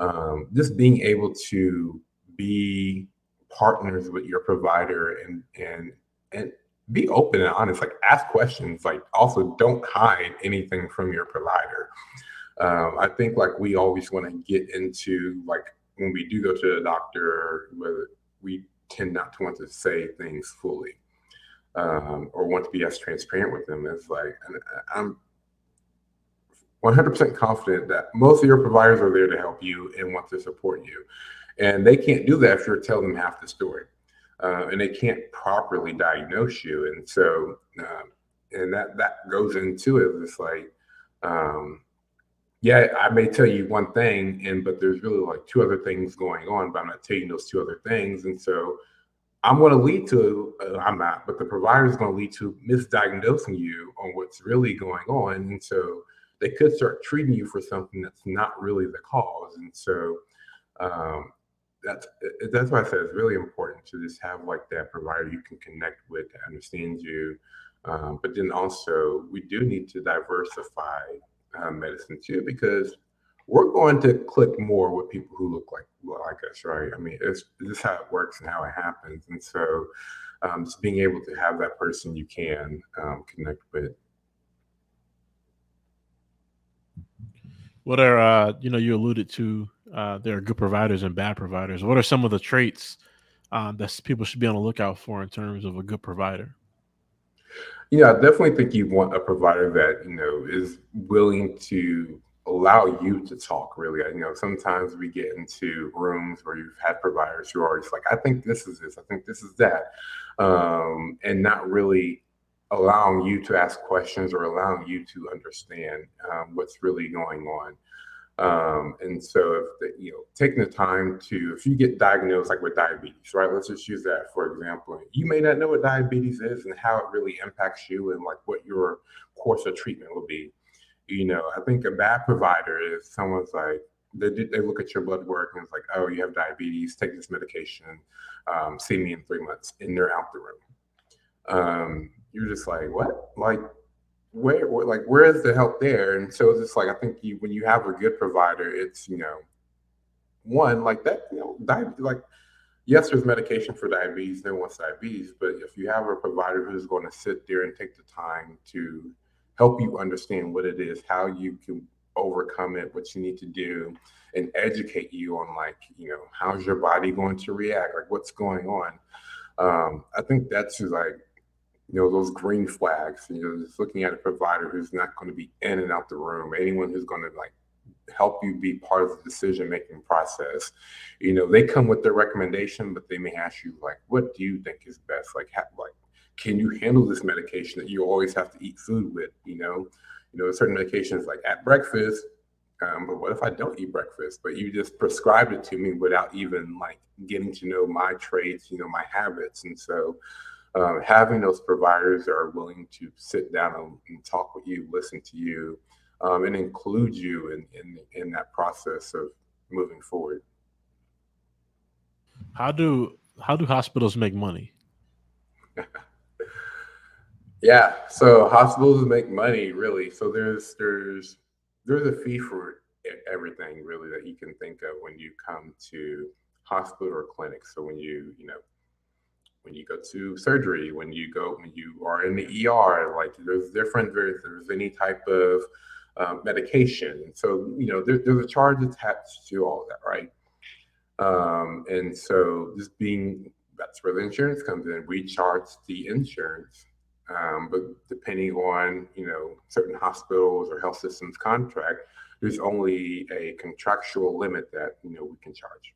Speaker 2: um, just being able to be partners with your provider and, and, and be open and honest like ask questions like also don't hide anything from your provider um, i think like we always want to get into like when we do go to the doctor whether we tend not to want to say things fully um, or want to be as transparent with them as like i'm 100% confident that most of your providers are there to help you and want to support you and they can't do that if you're telling them half the story uh, and they can't properly diagnose you. And so, uh, and that that goes into it. It's like, um, yeah, I may tell you one thing, and but there's really like two other things going on, but I'm not telling those two other things, and so I'm going to lead to uh, I'm not, but the provider is going to lead to misdiagnosing you on what's really going on, and so they could start treating you for something that's not really the cause, and so um, that's that's why I said it's really important to just have like that provider you can connect with that understands you. Um, but then also we do need to diversify uh, medicine too because we're going to click more with people who look like like us, right? I mean, it's is how it works and how it happens, and so um, just being able to have that person you can um, connect with.
Speaker 3: What are uh, you know you alluded to uh, there are good providers and bad providers. What are some of the traits uh, that people should be on the lookout for in terms of a good provider?
Speaker 2: Yeah, I definitely think you want a provider that you know is willing to allow you to talk really. You know sometimes we get into rooms where you've had providers who are just like i think this is this i think this is that um, and not really allowing you to ask questions or allowing you to understand um, what's really going on. Um, and so if the, you know taking the time to if you get diagnosed like with diabetes right let's just use that for example you may not know what diabetes is and how it really impacts you and like what your course of treatment will be you know, I think a bad provider is someone's like, they, they look at your blood work and it's like, oh, you have diabetes, take this medication, um, see me in three months, and they're out the room. Um, you're just like, what? Like, where, where, like, where is the help there? And so it's just like, I think you, when you have a good provider, it's, you know, one, like that, you know, diabetes, like, yes, there's medication for diabetes, no one wants diabetes, but if you have a provider who's going to sit there and take the time to help you understand what it is, how you can overcome it, what you need to do, and educate you on like, you know, how's your body going to react, like what's going on. Um, I think that's like, you know, those green flags. You know, just looking at a provider who's not going to be in and out the room, anyone who's going to like help you be part of the decision making process. You know, they come with their recommendation, but they may ask you like, what do you think is best? Like, ha- like can you handle this medication that you always have to eat food with? You know, you know, certain medications like at breakfast. Um, but what if I don't eat breakfast? But you just prescribed it to me without even like getting to know my traits, you know, my habits. And so um, having those providers that are willing to sit down and, and talk with you, listen to you, um, and include you in, in in that process of moving forward.
Speaker 3: How do how do hospitals make money? *laughs*
Speaker 2: Yeah, so hospitals make money really. So there's there's there's a fee for everything really that you can think of when you come to hospital or clinic. So when you you know when you go to surgery, when you go when you are in the ER, like there's different there's, there's any type of um, medication. So you know there, there's a charge attached to all that, right? Um, and so just being that's where the insurance comes in. We charge the insurance um, but depending on you know certain hospitals or health systems contract, there's only a contractual limit that you know we can charge,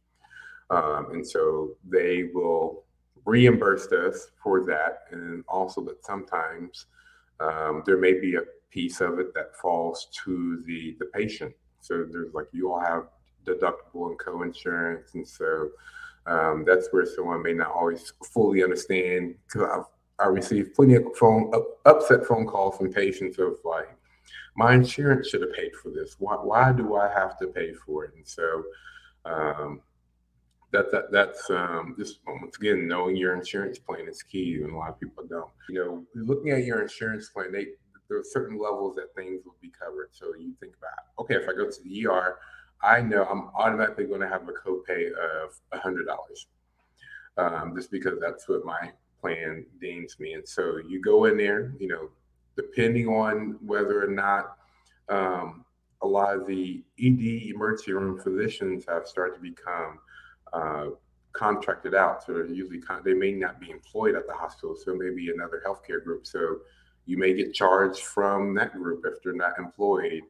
Speaker 2: um, and so they will reimburse us for that, and also that sometimes um, there may be a piece of it that falls to the the patient. So there's like you all have deductible and co-insurance, and so um, that's where someone may not always fully understand because I've I received plenty of phone up, upset phone calls from patients of like, my insurance should have paid for this. Why, why do I have to pay for it? And so um, that, that that's um, just once again knowing your insurance plan is key, and a lot of people don't. You know, looking at your insurance plan, they there are certain levels that things will be covered. So you think about, okay, if I go to the ER, I know I'm automatically going to have a copay of hundred dollars, um, just because that's what my plan deems me. And so you go in there, you know, depending on whether or not um, a lot of the ED emergency room physicians have started to become uh, contracted out. So they're usually con- they may not be employed at the hospital, so maybe another healthcare group. So you may get charged from that group if they're not employed.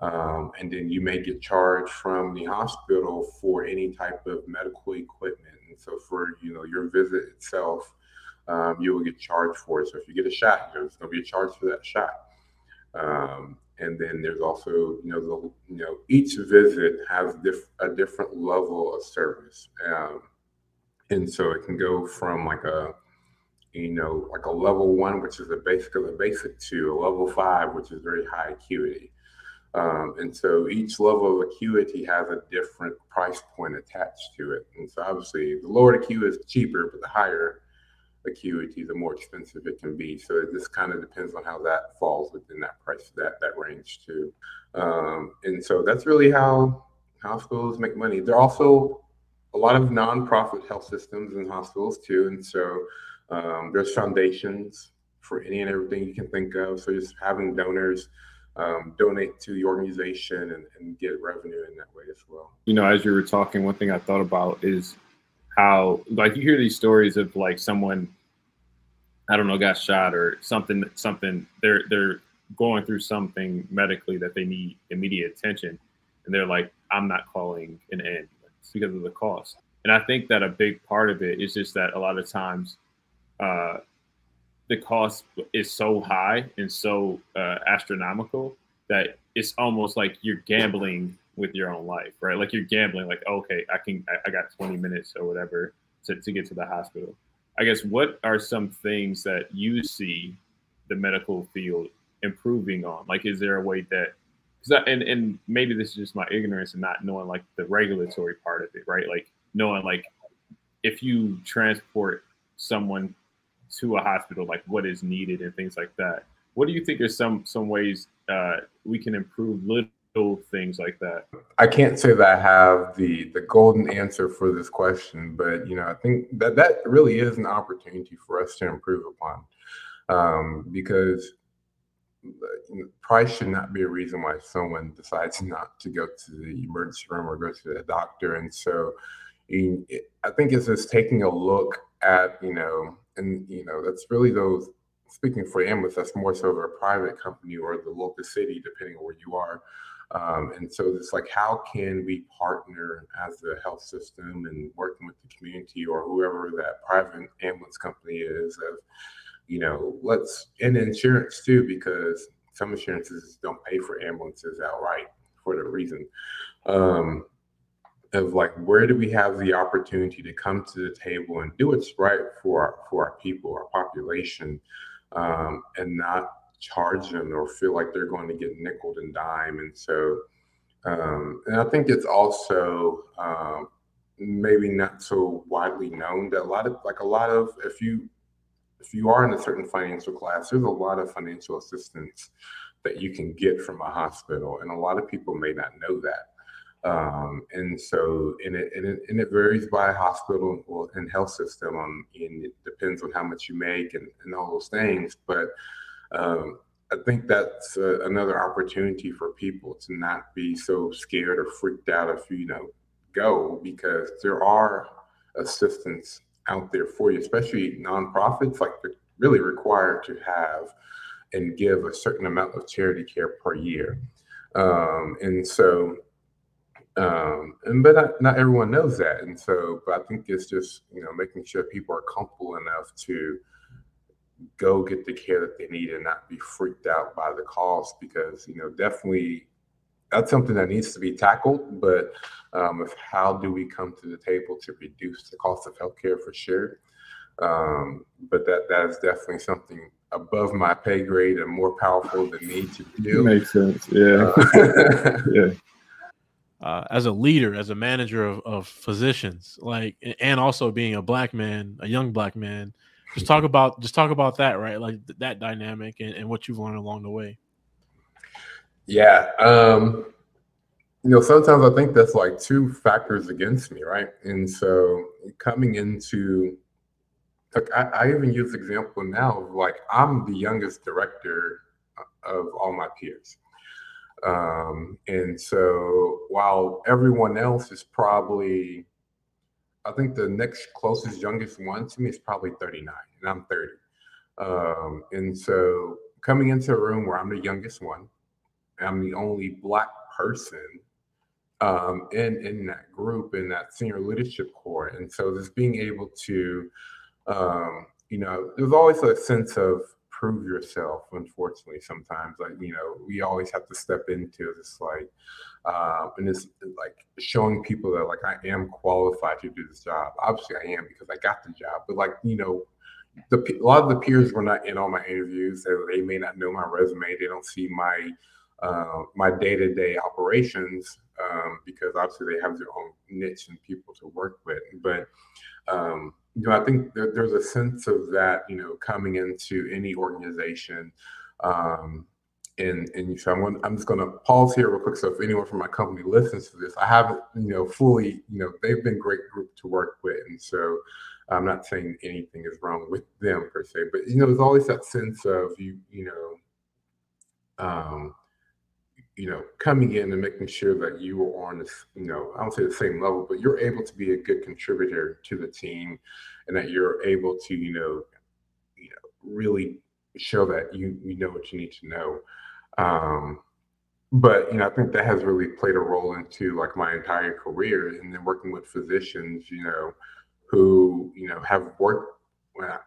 Speaker 2: Um, and then you may get charged from the hospital for any type of medical equipment. And so for you know your visit itself, um, you will get charged for it. So if you get a shot, there's going to be a charge for that shot. Um, and then there's also, you know, the, you know, each visit has diff- a different level of service, um, and so it can go from like a, you know, like a level one, which is a basic of a basic, to a level five, which is very high acuity. Um, and so each level of acuity has a different price point attached to it. And so obviously, the lower the acuity is cheaper, but the higher acuity, the more expensive it can be. So it just kind of depends on how that falls within that price, that that range too. Um, and so that's really how hospitals make money. There are also a lot of nonprofit health systems and hospitals too, and so Um, there's foundations for any and everything you can think of. So just having donors um, donate to the organization and, and get revenue in that way as well.
Speaker 1: You know, as you were talking, one thing I thought about is how, like, you hear these stories of like someone, I don't know, got shot or something, something. They're they're going through something medically that they need immediate attention, and they're like, I'm not calling an ambulance because of the cost. And I think that a big part of it is just that a lot of times. Uh, the cost is so high and so uh, astronomical that it's almost like you're gambling with your own life, right? Like you're gambling, like, okay, I can, I, I got 20 minutes or whatever to, to get to the hospital. I guess what are some things that you see the medical field improving on? Like, is there a way that, I, and, and maybe this is just my ignorance and not knowing like the regulatory part of it, right? Like knowing like if you transport someone to a hospital, like what is needed and things like that. What do you think are some some ways uh, we can improve little things like that?
Speaker 2: I can't say that I have the the golden answer for this question, but you know, I think that that really is an opportunity for us to improve upon, um, because price should not be a reason why someone decides not to go to the emergency room or go to the doctor. And so, I think it's just taking a look at you know and you know that's really those speaking for Ambulance, that's more so of a private company or the local city, depending on where you are. Um, and so it's like, how can we partner as a health system and working with the community or whoever that private ambulance company is of, you know, let's, and insurance too, because some insurances don't pay for ambulances outright for the reason. Um, of like where do we have the opportunity to come to the table and do what's right for our, for our people, our population, um, and not charge them or feel like they're going to get nickel and dime. And so, um, and I think it's also um, maybe not so widely known that a lot of like a lot of if you if you are in a certain financial class, there's a lot of financial assistance that you can get from a hospital, and a lot of people may not know that. Um, and so, and it, and it, and it varies by hospital and health system. Um, and it depends on how much you make and, and all those things. But um, I think that's uh, another opportunity for people to not be so scared or freaked out if you know go because there are assistance out there for you, especially nonprofits. Like they're really required to have and give a certain amount of charity care per year. Um, and so um, and but not, not everyone knows that, and so but I think it's just you know making sure people are comfortable enough to go get the care that they need and not be freaked out by the cost because you know definitely that's something that needs to be tackled. But um, if how do we come to the table to reduce the cost of healthcare for sure? Um, but that that is definitely something above my pay grade and more powerful than me to do.
Speaker 1: Makes sense. Yeah.
Speaker 2: Uh, *laughs*
Speaker 1: yeah.
Speaker 3: uh, as a leader, as a manager of, of physicians, like, and also being a black man, a young black man. Just talk about just talk about that, right? Like th- that dynamic and, and what you've learned along the way.
Speaker 2: Yeah. Um, you know, sometimes I think that's like two factors against me, right? And so coming into like I, I even use example now like I'm the youngest director of all my peers. Um, and so while everyone else is probably, I think the next closest youngest one to me is probably 39, and I'm 30. Um, and so coming into a room where I'm the youngest one, I'm the only black person um, in in that group in that senior leadership core, and so just being able to, um, you know, there's always a sense of prove yourself unfortunately sometimes like you know we always have to step into this like uh, and it's like showing people that like i am qualified to do this job. Obviously i am because i got the job but like you know the a lot of the peers were not in all my interviews they may not know my resume they don't see my uh, my day-to-day operations um, because obviously they have their own niche and people to work with but um, you know, I think there, there's a sense of that, you know, coming into any organization. Um, and and so I'm, I'm just going to pause here real quick. So if anyone from my company listens to this, I haven't, you know, fully, you know, they've been great group to work with, and so I'm not saying anything is wrong with them per se, but you know, there's always that sense of you, you know, um, you know, coming in and making sure that you are on this, you know, I don't say the same level, but you're able to be a good contributor to the team, and that you're able to, you know, you know, really show that you you know what you need to know. Um, but you know, I think that has really played a role into like my entire career, and then working with physicians, you know, who you know have worked. Well,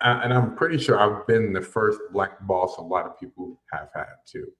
Speaker 2: and I'm pretty sure I've been the first black boss a lot of people have had too.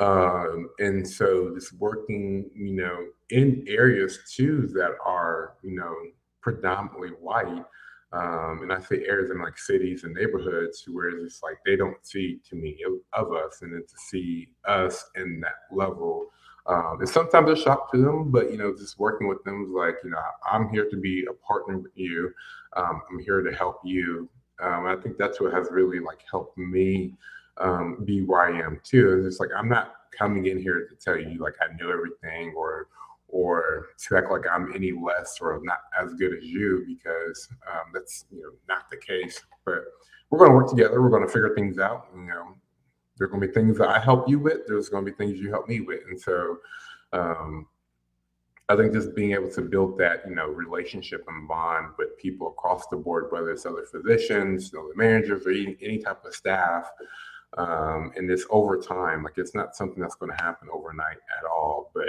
Speaker 2: Um, and so just working, you know, in areas too that are, you know, predominantly white. Um, and I say areas in like cities and neighborhoods where it's just like they don't see to me of us, and then to see us in that level. Um, and sometimes a shock to them, but you know, just working with them is like, you know, I'm here to be a partner with you. Um, I'm here to help you. Um, I think that's what has really like helped me um, be where I am too. It's like I'm not coming in here to tell you like I know everything or or to act like I'm any less or not as good as you because um, that's you know not the case. But we're going to work together. We're going to figure things out. You know, there's going to be things that I help you with. There's going to be things you help me with, and so um, I think just being able to build that you know relationship and bond with people across the board, whether it's other physicians, other managers, or any, any type of staff um, and it's over time. Like it's not something that's going to happen overnight at all. But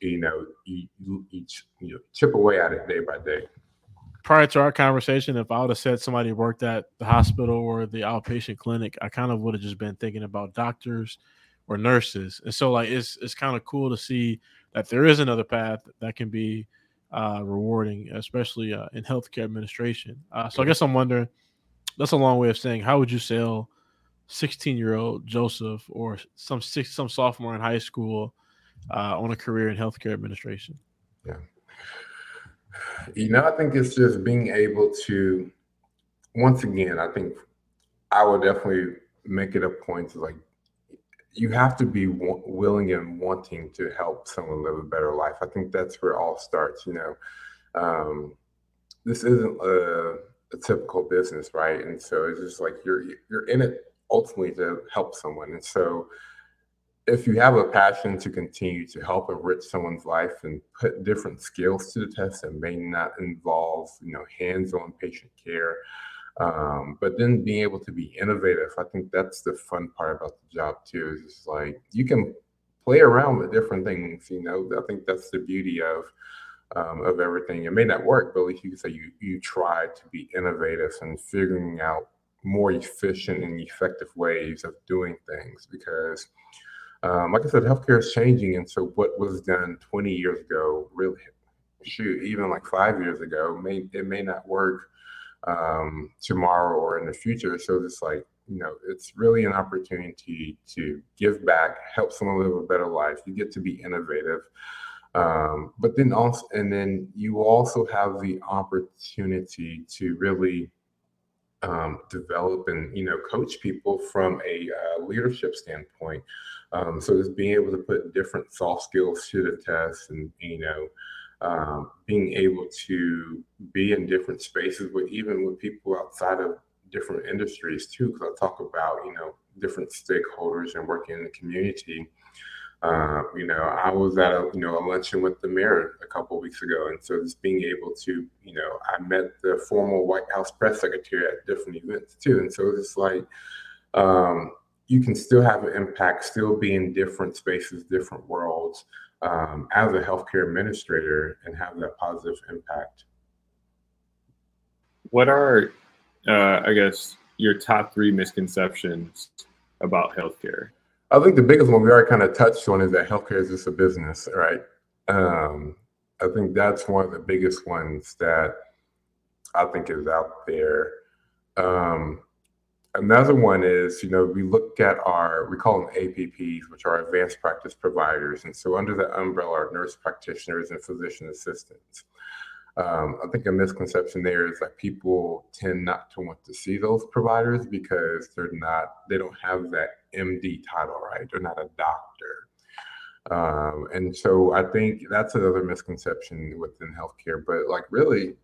Speaker 2: you know, you, you, you, you chip away at it day by day.
Speaker 3: Prior to our conversation, if I would have said somebody worked at the hospital or the outpatient clinic, I kind of would have just been thinking about doctors or nurses. And so, like, it's it's kind of cool to see that there is another path that can be uh, rewarding, especially uh, in healthcare administration. Uh, so, I guess I'm wondering. That's a long way of saying, how would you sell 16 year old Josef or some six, some sophomore in high school uh, on a career in healthcare administration?
Speaker 2: Yeah. You know, I think it's just being able to, once again, I think I would definitely make it a point to like, you have to be w- willing and wanting to help someone live a better life. I think that's where it all starts. You know, um, this isn't a, a typical business, right? And so it's just like you're you're in it ultimately to help someone. And so if you have a passion to continue to help enrich someone's life and put different skills to the test that may not involve, you know, hands-on patient care, um, but then being able to be innovative, I think that's the fun part about the job too. Is just like you can play around with different things. You know, I think that's the beauty of um, of everything. It may not work, but at least you can say you you try to be innovative and figuring out more efficient and effective ways of doing things because um, like I said, healthcare is changing. And so what was done 20 years ago, really, shoot, even like five years ago, may it may not work um, tomorrow or in the future. So it's like, you know, it's really an opportunity to give back, help someone live a better life. You get to be innovative. Um, but then also, and then you also have the opportunity to really um, develop and you know coach people from a uh, leadership standpoint. Um, so just being able to put different soft skills to the test, and you know, um, being able to be in different spaces with even with people outside of different industries too. Because I talk about you know different stakeholders and working in the community. Uh, you know, I was at a you know a luncheon with the mayor a couple weeks ago, and so just being able to you know I met the former White House press secretary at different events too, and so it's like um, you can still have an impact, still be in different spaces, different worlds um, as a healthcare administrator, and have that positive impact.
Speaker 1: What are, uh, I guess, your top three misconceptions about healthcare?
Speaker 2: I think the biggest one we already kind of touched on is that healthcare is just a business, right? Um, I think that's one of the biggest ones that I think is out there. Um, another one is, you know, we look at our, we call them APPs, which are advanced practice providers. And so under the umbrella are nurse practitioners and physician assistants. Um, I think a misconception there is that people tend not to want to see those providers because they're not, they don't have that MD title, right? They're not a doctor. Um, and so I think that's another misconception within healthcare. But like really,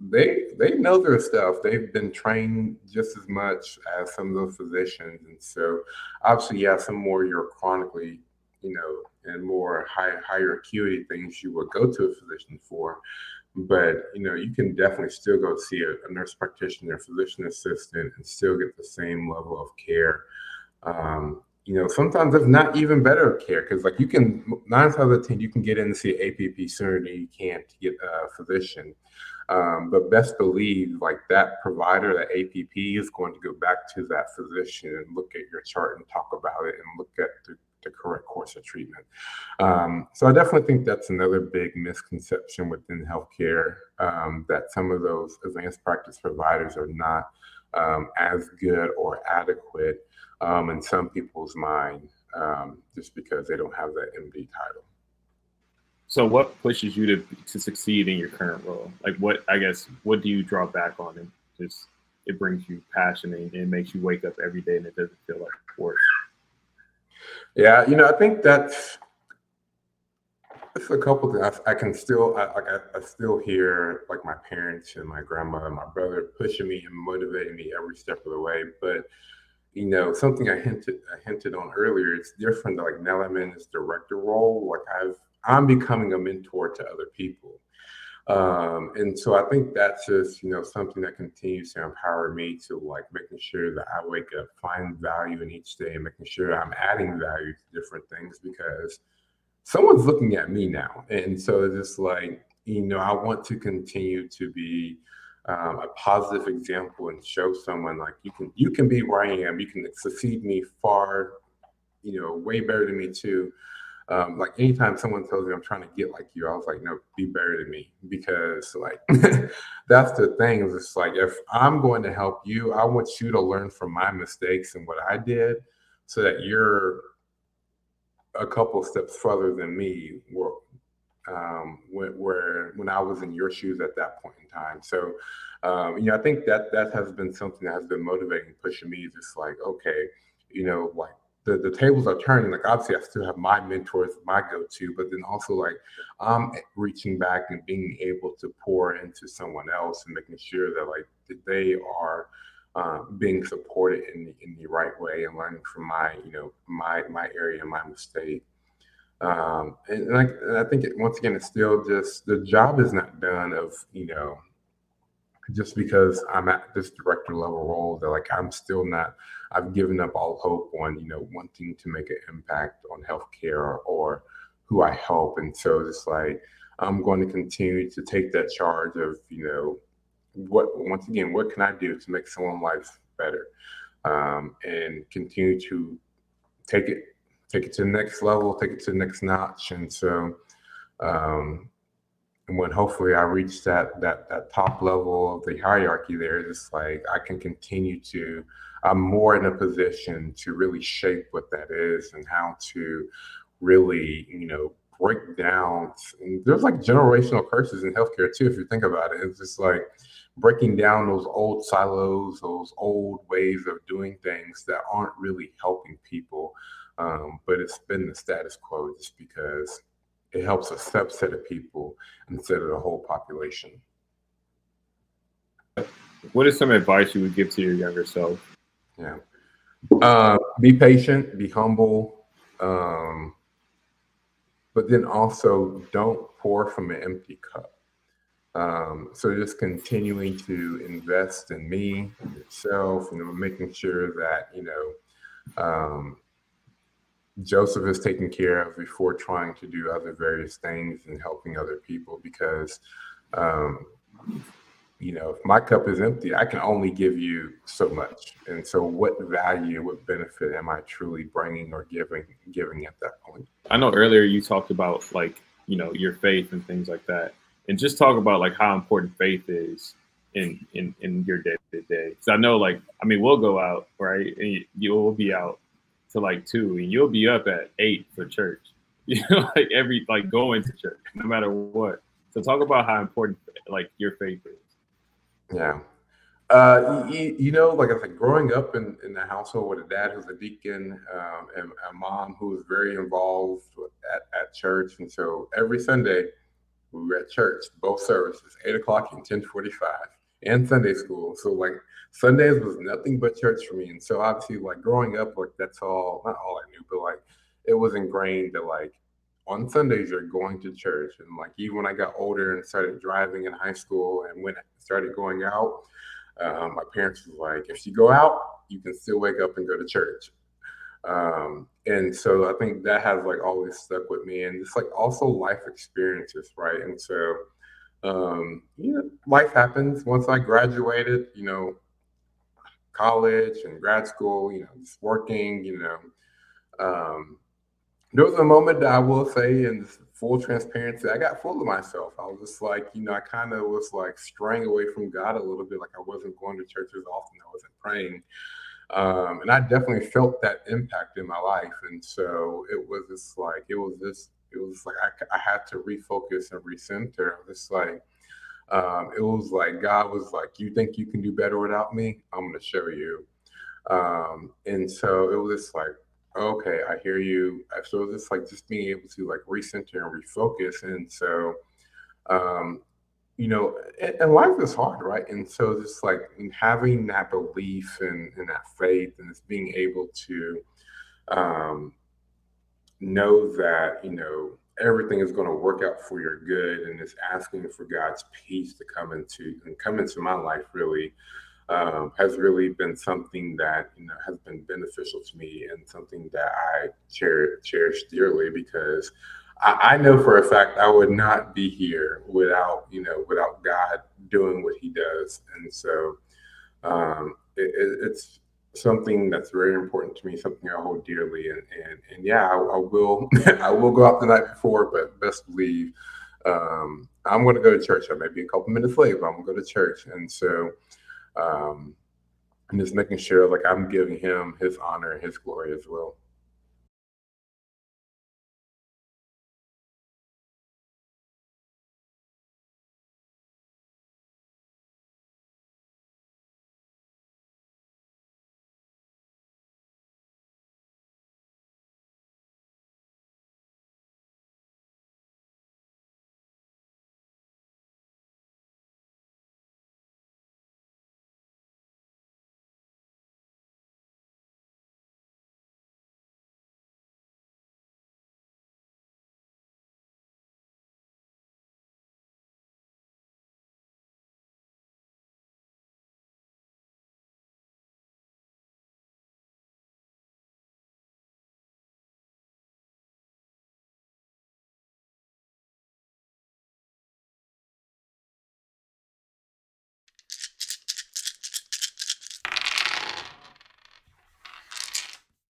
Speaker 2: they they know their stuff. They've been trained just as much as some of those physicians, and so obviously, yeah, some more you're chronically, you know, and more high higher acuity things you would go to a physician for. But you know, you can definitely still go see a, a nurse practitioner, physician assistant, and still get the same level of care. Um, you know, sometimes it's not even better care because, like, you can nine times out of ten, you can get in and see an APP sooner than you can to get a physician. Um, but best believe, like that provider, that APP is going to go back to that physician and look at your chart and talk about it and look at the, the correct course of treatment. Um, so I definitely think that's another big misconception within healthcare um, that some of those advanced practice providers are not um, as good or adequate um, in some people's mind um, just because they don't have that MD title.
Speaker 1: So, what pushes you to to succeed in your current role? Like, what I guess, what do you draw back on, and just it brings you passion and it makes you wake up every day, and it doesn't feel like work.
Speaker 2: Yeah, you know, I think that's it's a couple things. I, I can still, I, I, I, still hear like my parents and my grandmother, and my brother pushing me and motivating me every step of the way. But you know, something I hinted, I hinted on earlier. It's different. Like now I'm in this director role. Like I've I'm becoming a mentor to other people. Um, and so I think that's just, you know, something that continues to empower me to like making sure that I wake up, find value in each day and making sure I'm adding value to different things because someone's looking at me now. And so it's just like, you know, I want to continue to be um, a positive example and show someone like you can you can be where I am. You can succeed me far, you know, way better than me too um, like anytime someone tells me I'm trying to get like you, I was like, no, be better than me because like *laughs* that's the thing. It's like if I'm going to help you, I want you to learn from my mistakes and what I did, so that you're a couple steps further than me. Where, um, when, where when I was in your shoes at that point in time. So, um, you know, I think that that has been something that has been motivating, pushing me. Just like, okay, you know, like the, the tables are turning. Like obviously, I still have my mentors, my go-to, but then also like I'm reaching back and being able to pour into someone else and making sure that like they are uh, being supported in the, in the right way and learning from my you know my my area, my mistake. Um, and, and, I, I think it, once again, it's still just the job is not done of you know just because I'm at this director level role that like I'm still not I've given up all hope on you know wanting to make an impact on healthcare or who I help. And so it's like I'm going to continue to take that charge of you know what once again what can I do to make someone's life better? Um, and continue to take it take it to the next level take it to the next notch. And so um, and when hopefully I reach that that that top level of the hierarchy there, it's like I can continue to I'm more in a position to really shape what that is and how to really, you know, break down. there's like generational curses in healthcare too, if you think about it. It's just like breaking down those old silos, those old ways of doing things that aren't really helping people. Um, but it's been the status quo just because it helps a subset of people instead of the whole population.
Speaker 1: What is some advice you would give to your younger self?
Speaker 2: Yeah. Uh, be patient, be humble, um, but then also don't pour from an empty cup. Um, so just continuing to invest in me, yourself, you know, making sure that you know um, Josef is taken care of before trying to do other various things and helping other people because, um, you know, if my cup is empty, I can only give you so much. And so, what value, what benefit am I truly bringing or giving giving at that point?
Speaker 1: I know earlier you talked about like you know your faith and things like that, and just talk about like how important faith is in in in your day to day. Because I know like I mean we'll go out right, and you, will be out to like two, and you'll be up at eight for church. *laughs* You know, like every like going to church, no matter what. So talk about how important like your faith is.
Speaker 2: Yeah. Uh, you, you, know, like I said, growing up in, in the household with a dad who's a deacon um, and a mom who was very involved at, at church. And so every Sunday, we were at church, both services, eight o'clock and ten forty-five, and Sunday school. So like Sundays was nothing but church for me. And so obviously, like growing up, like that's all not all I knew, but like it was ingrained that like on Sundays you're going to church. And like even when I got older and started driving in high school and when I started going out, um, my parents was like, if you go out, you can still wake up and go to church. Um, and so I think that has like always stuck with me, and it's like also life experiences, right? And so, um, you know, life happens. Once I graduated, you know, college and grad school, you know, just working, you know, um, there was a moment that I will say, in full transparency, I got full of myself. I was just like, you know, I kind of was like straying away from God a little bit, like I wasn't going to church as often, I wasn't praying. Um, and I definitely felt that impact in my life. And so it was just like, it was this, it was like I, I had to refocus and recenter. It's like, um, it was like God was like, You think you can do better without me? I'm going to show you. Um, and so it was just like, Okay, I hear you. So it was like just being able to like recenter and refocus. And so, um, you know, and, and, life is hard, right? And so just like having that belief and, and that faith and just being able to um, know that, you know, everything is going to work out for your good and it's asking for God's peace to come into and come into my life really um, has really been something that, you know, has been beneficial to me and something that I cherish, cherish dearly because I, I, know for a fact I would not be here without you know without God doing what He does, and so um, it, it's something that's very important to me, something I hold dearly, and and, and yeah, I, I will *laughs* I will go out the night before, but best believe um, I'm going to go to church. I may be a couple minutes late, but I'm going to go to church, and so. Um, and just making sure like I'm giving him his honor and his glory as well.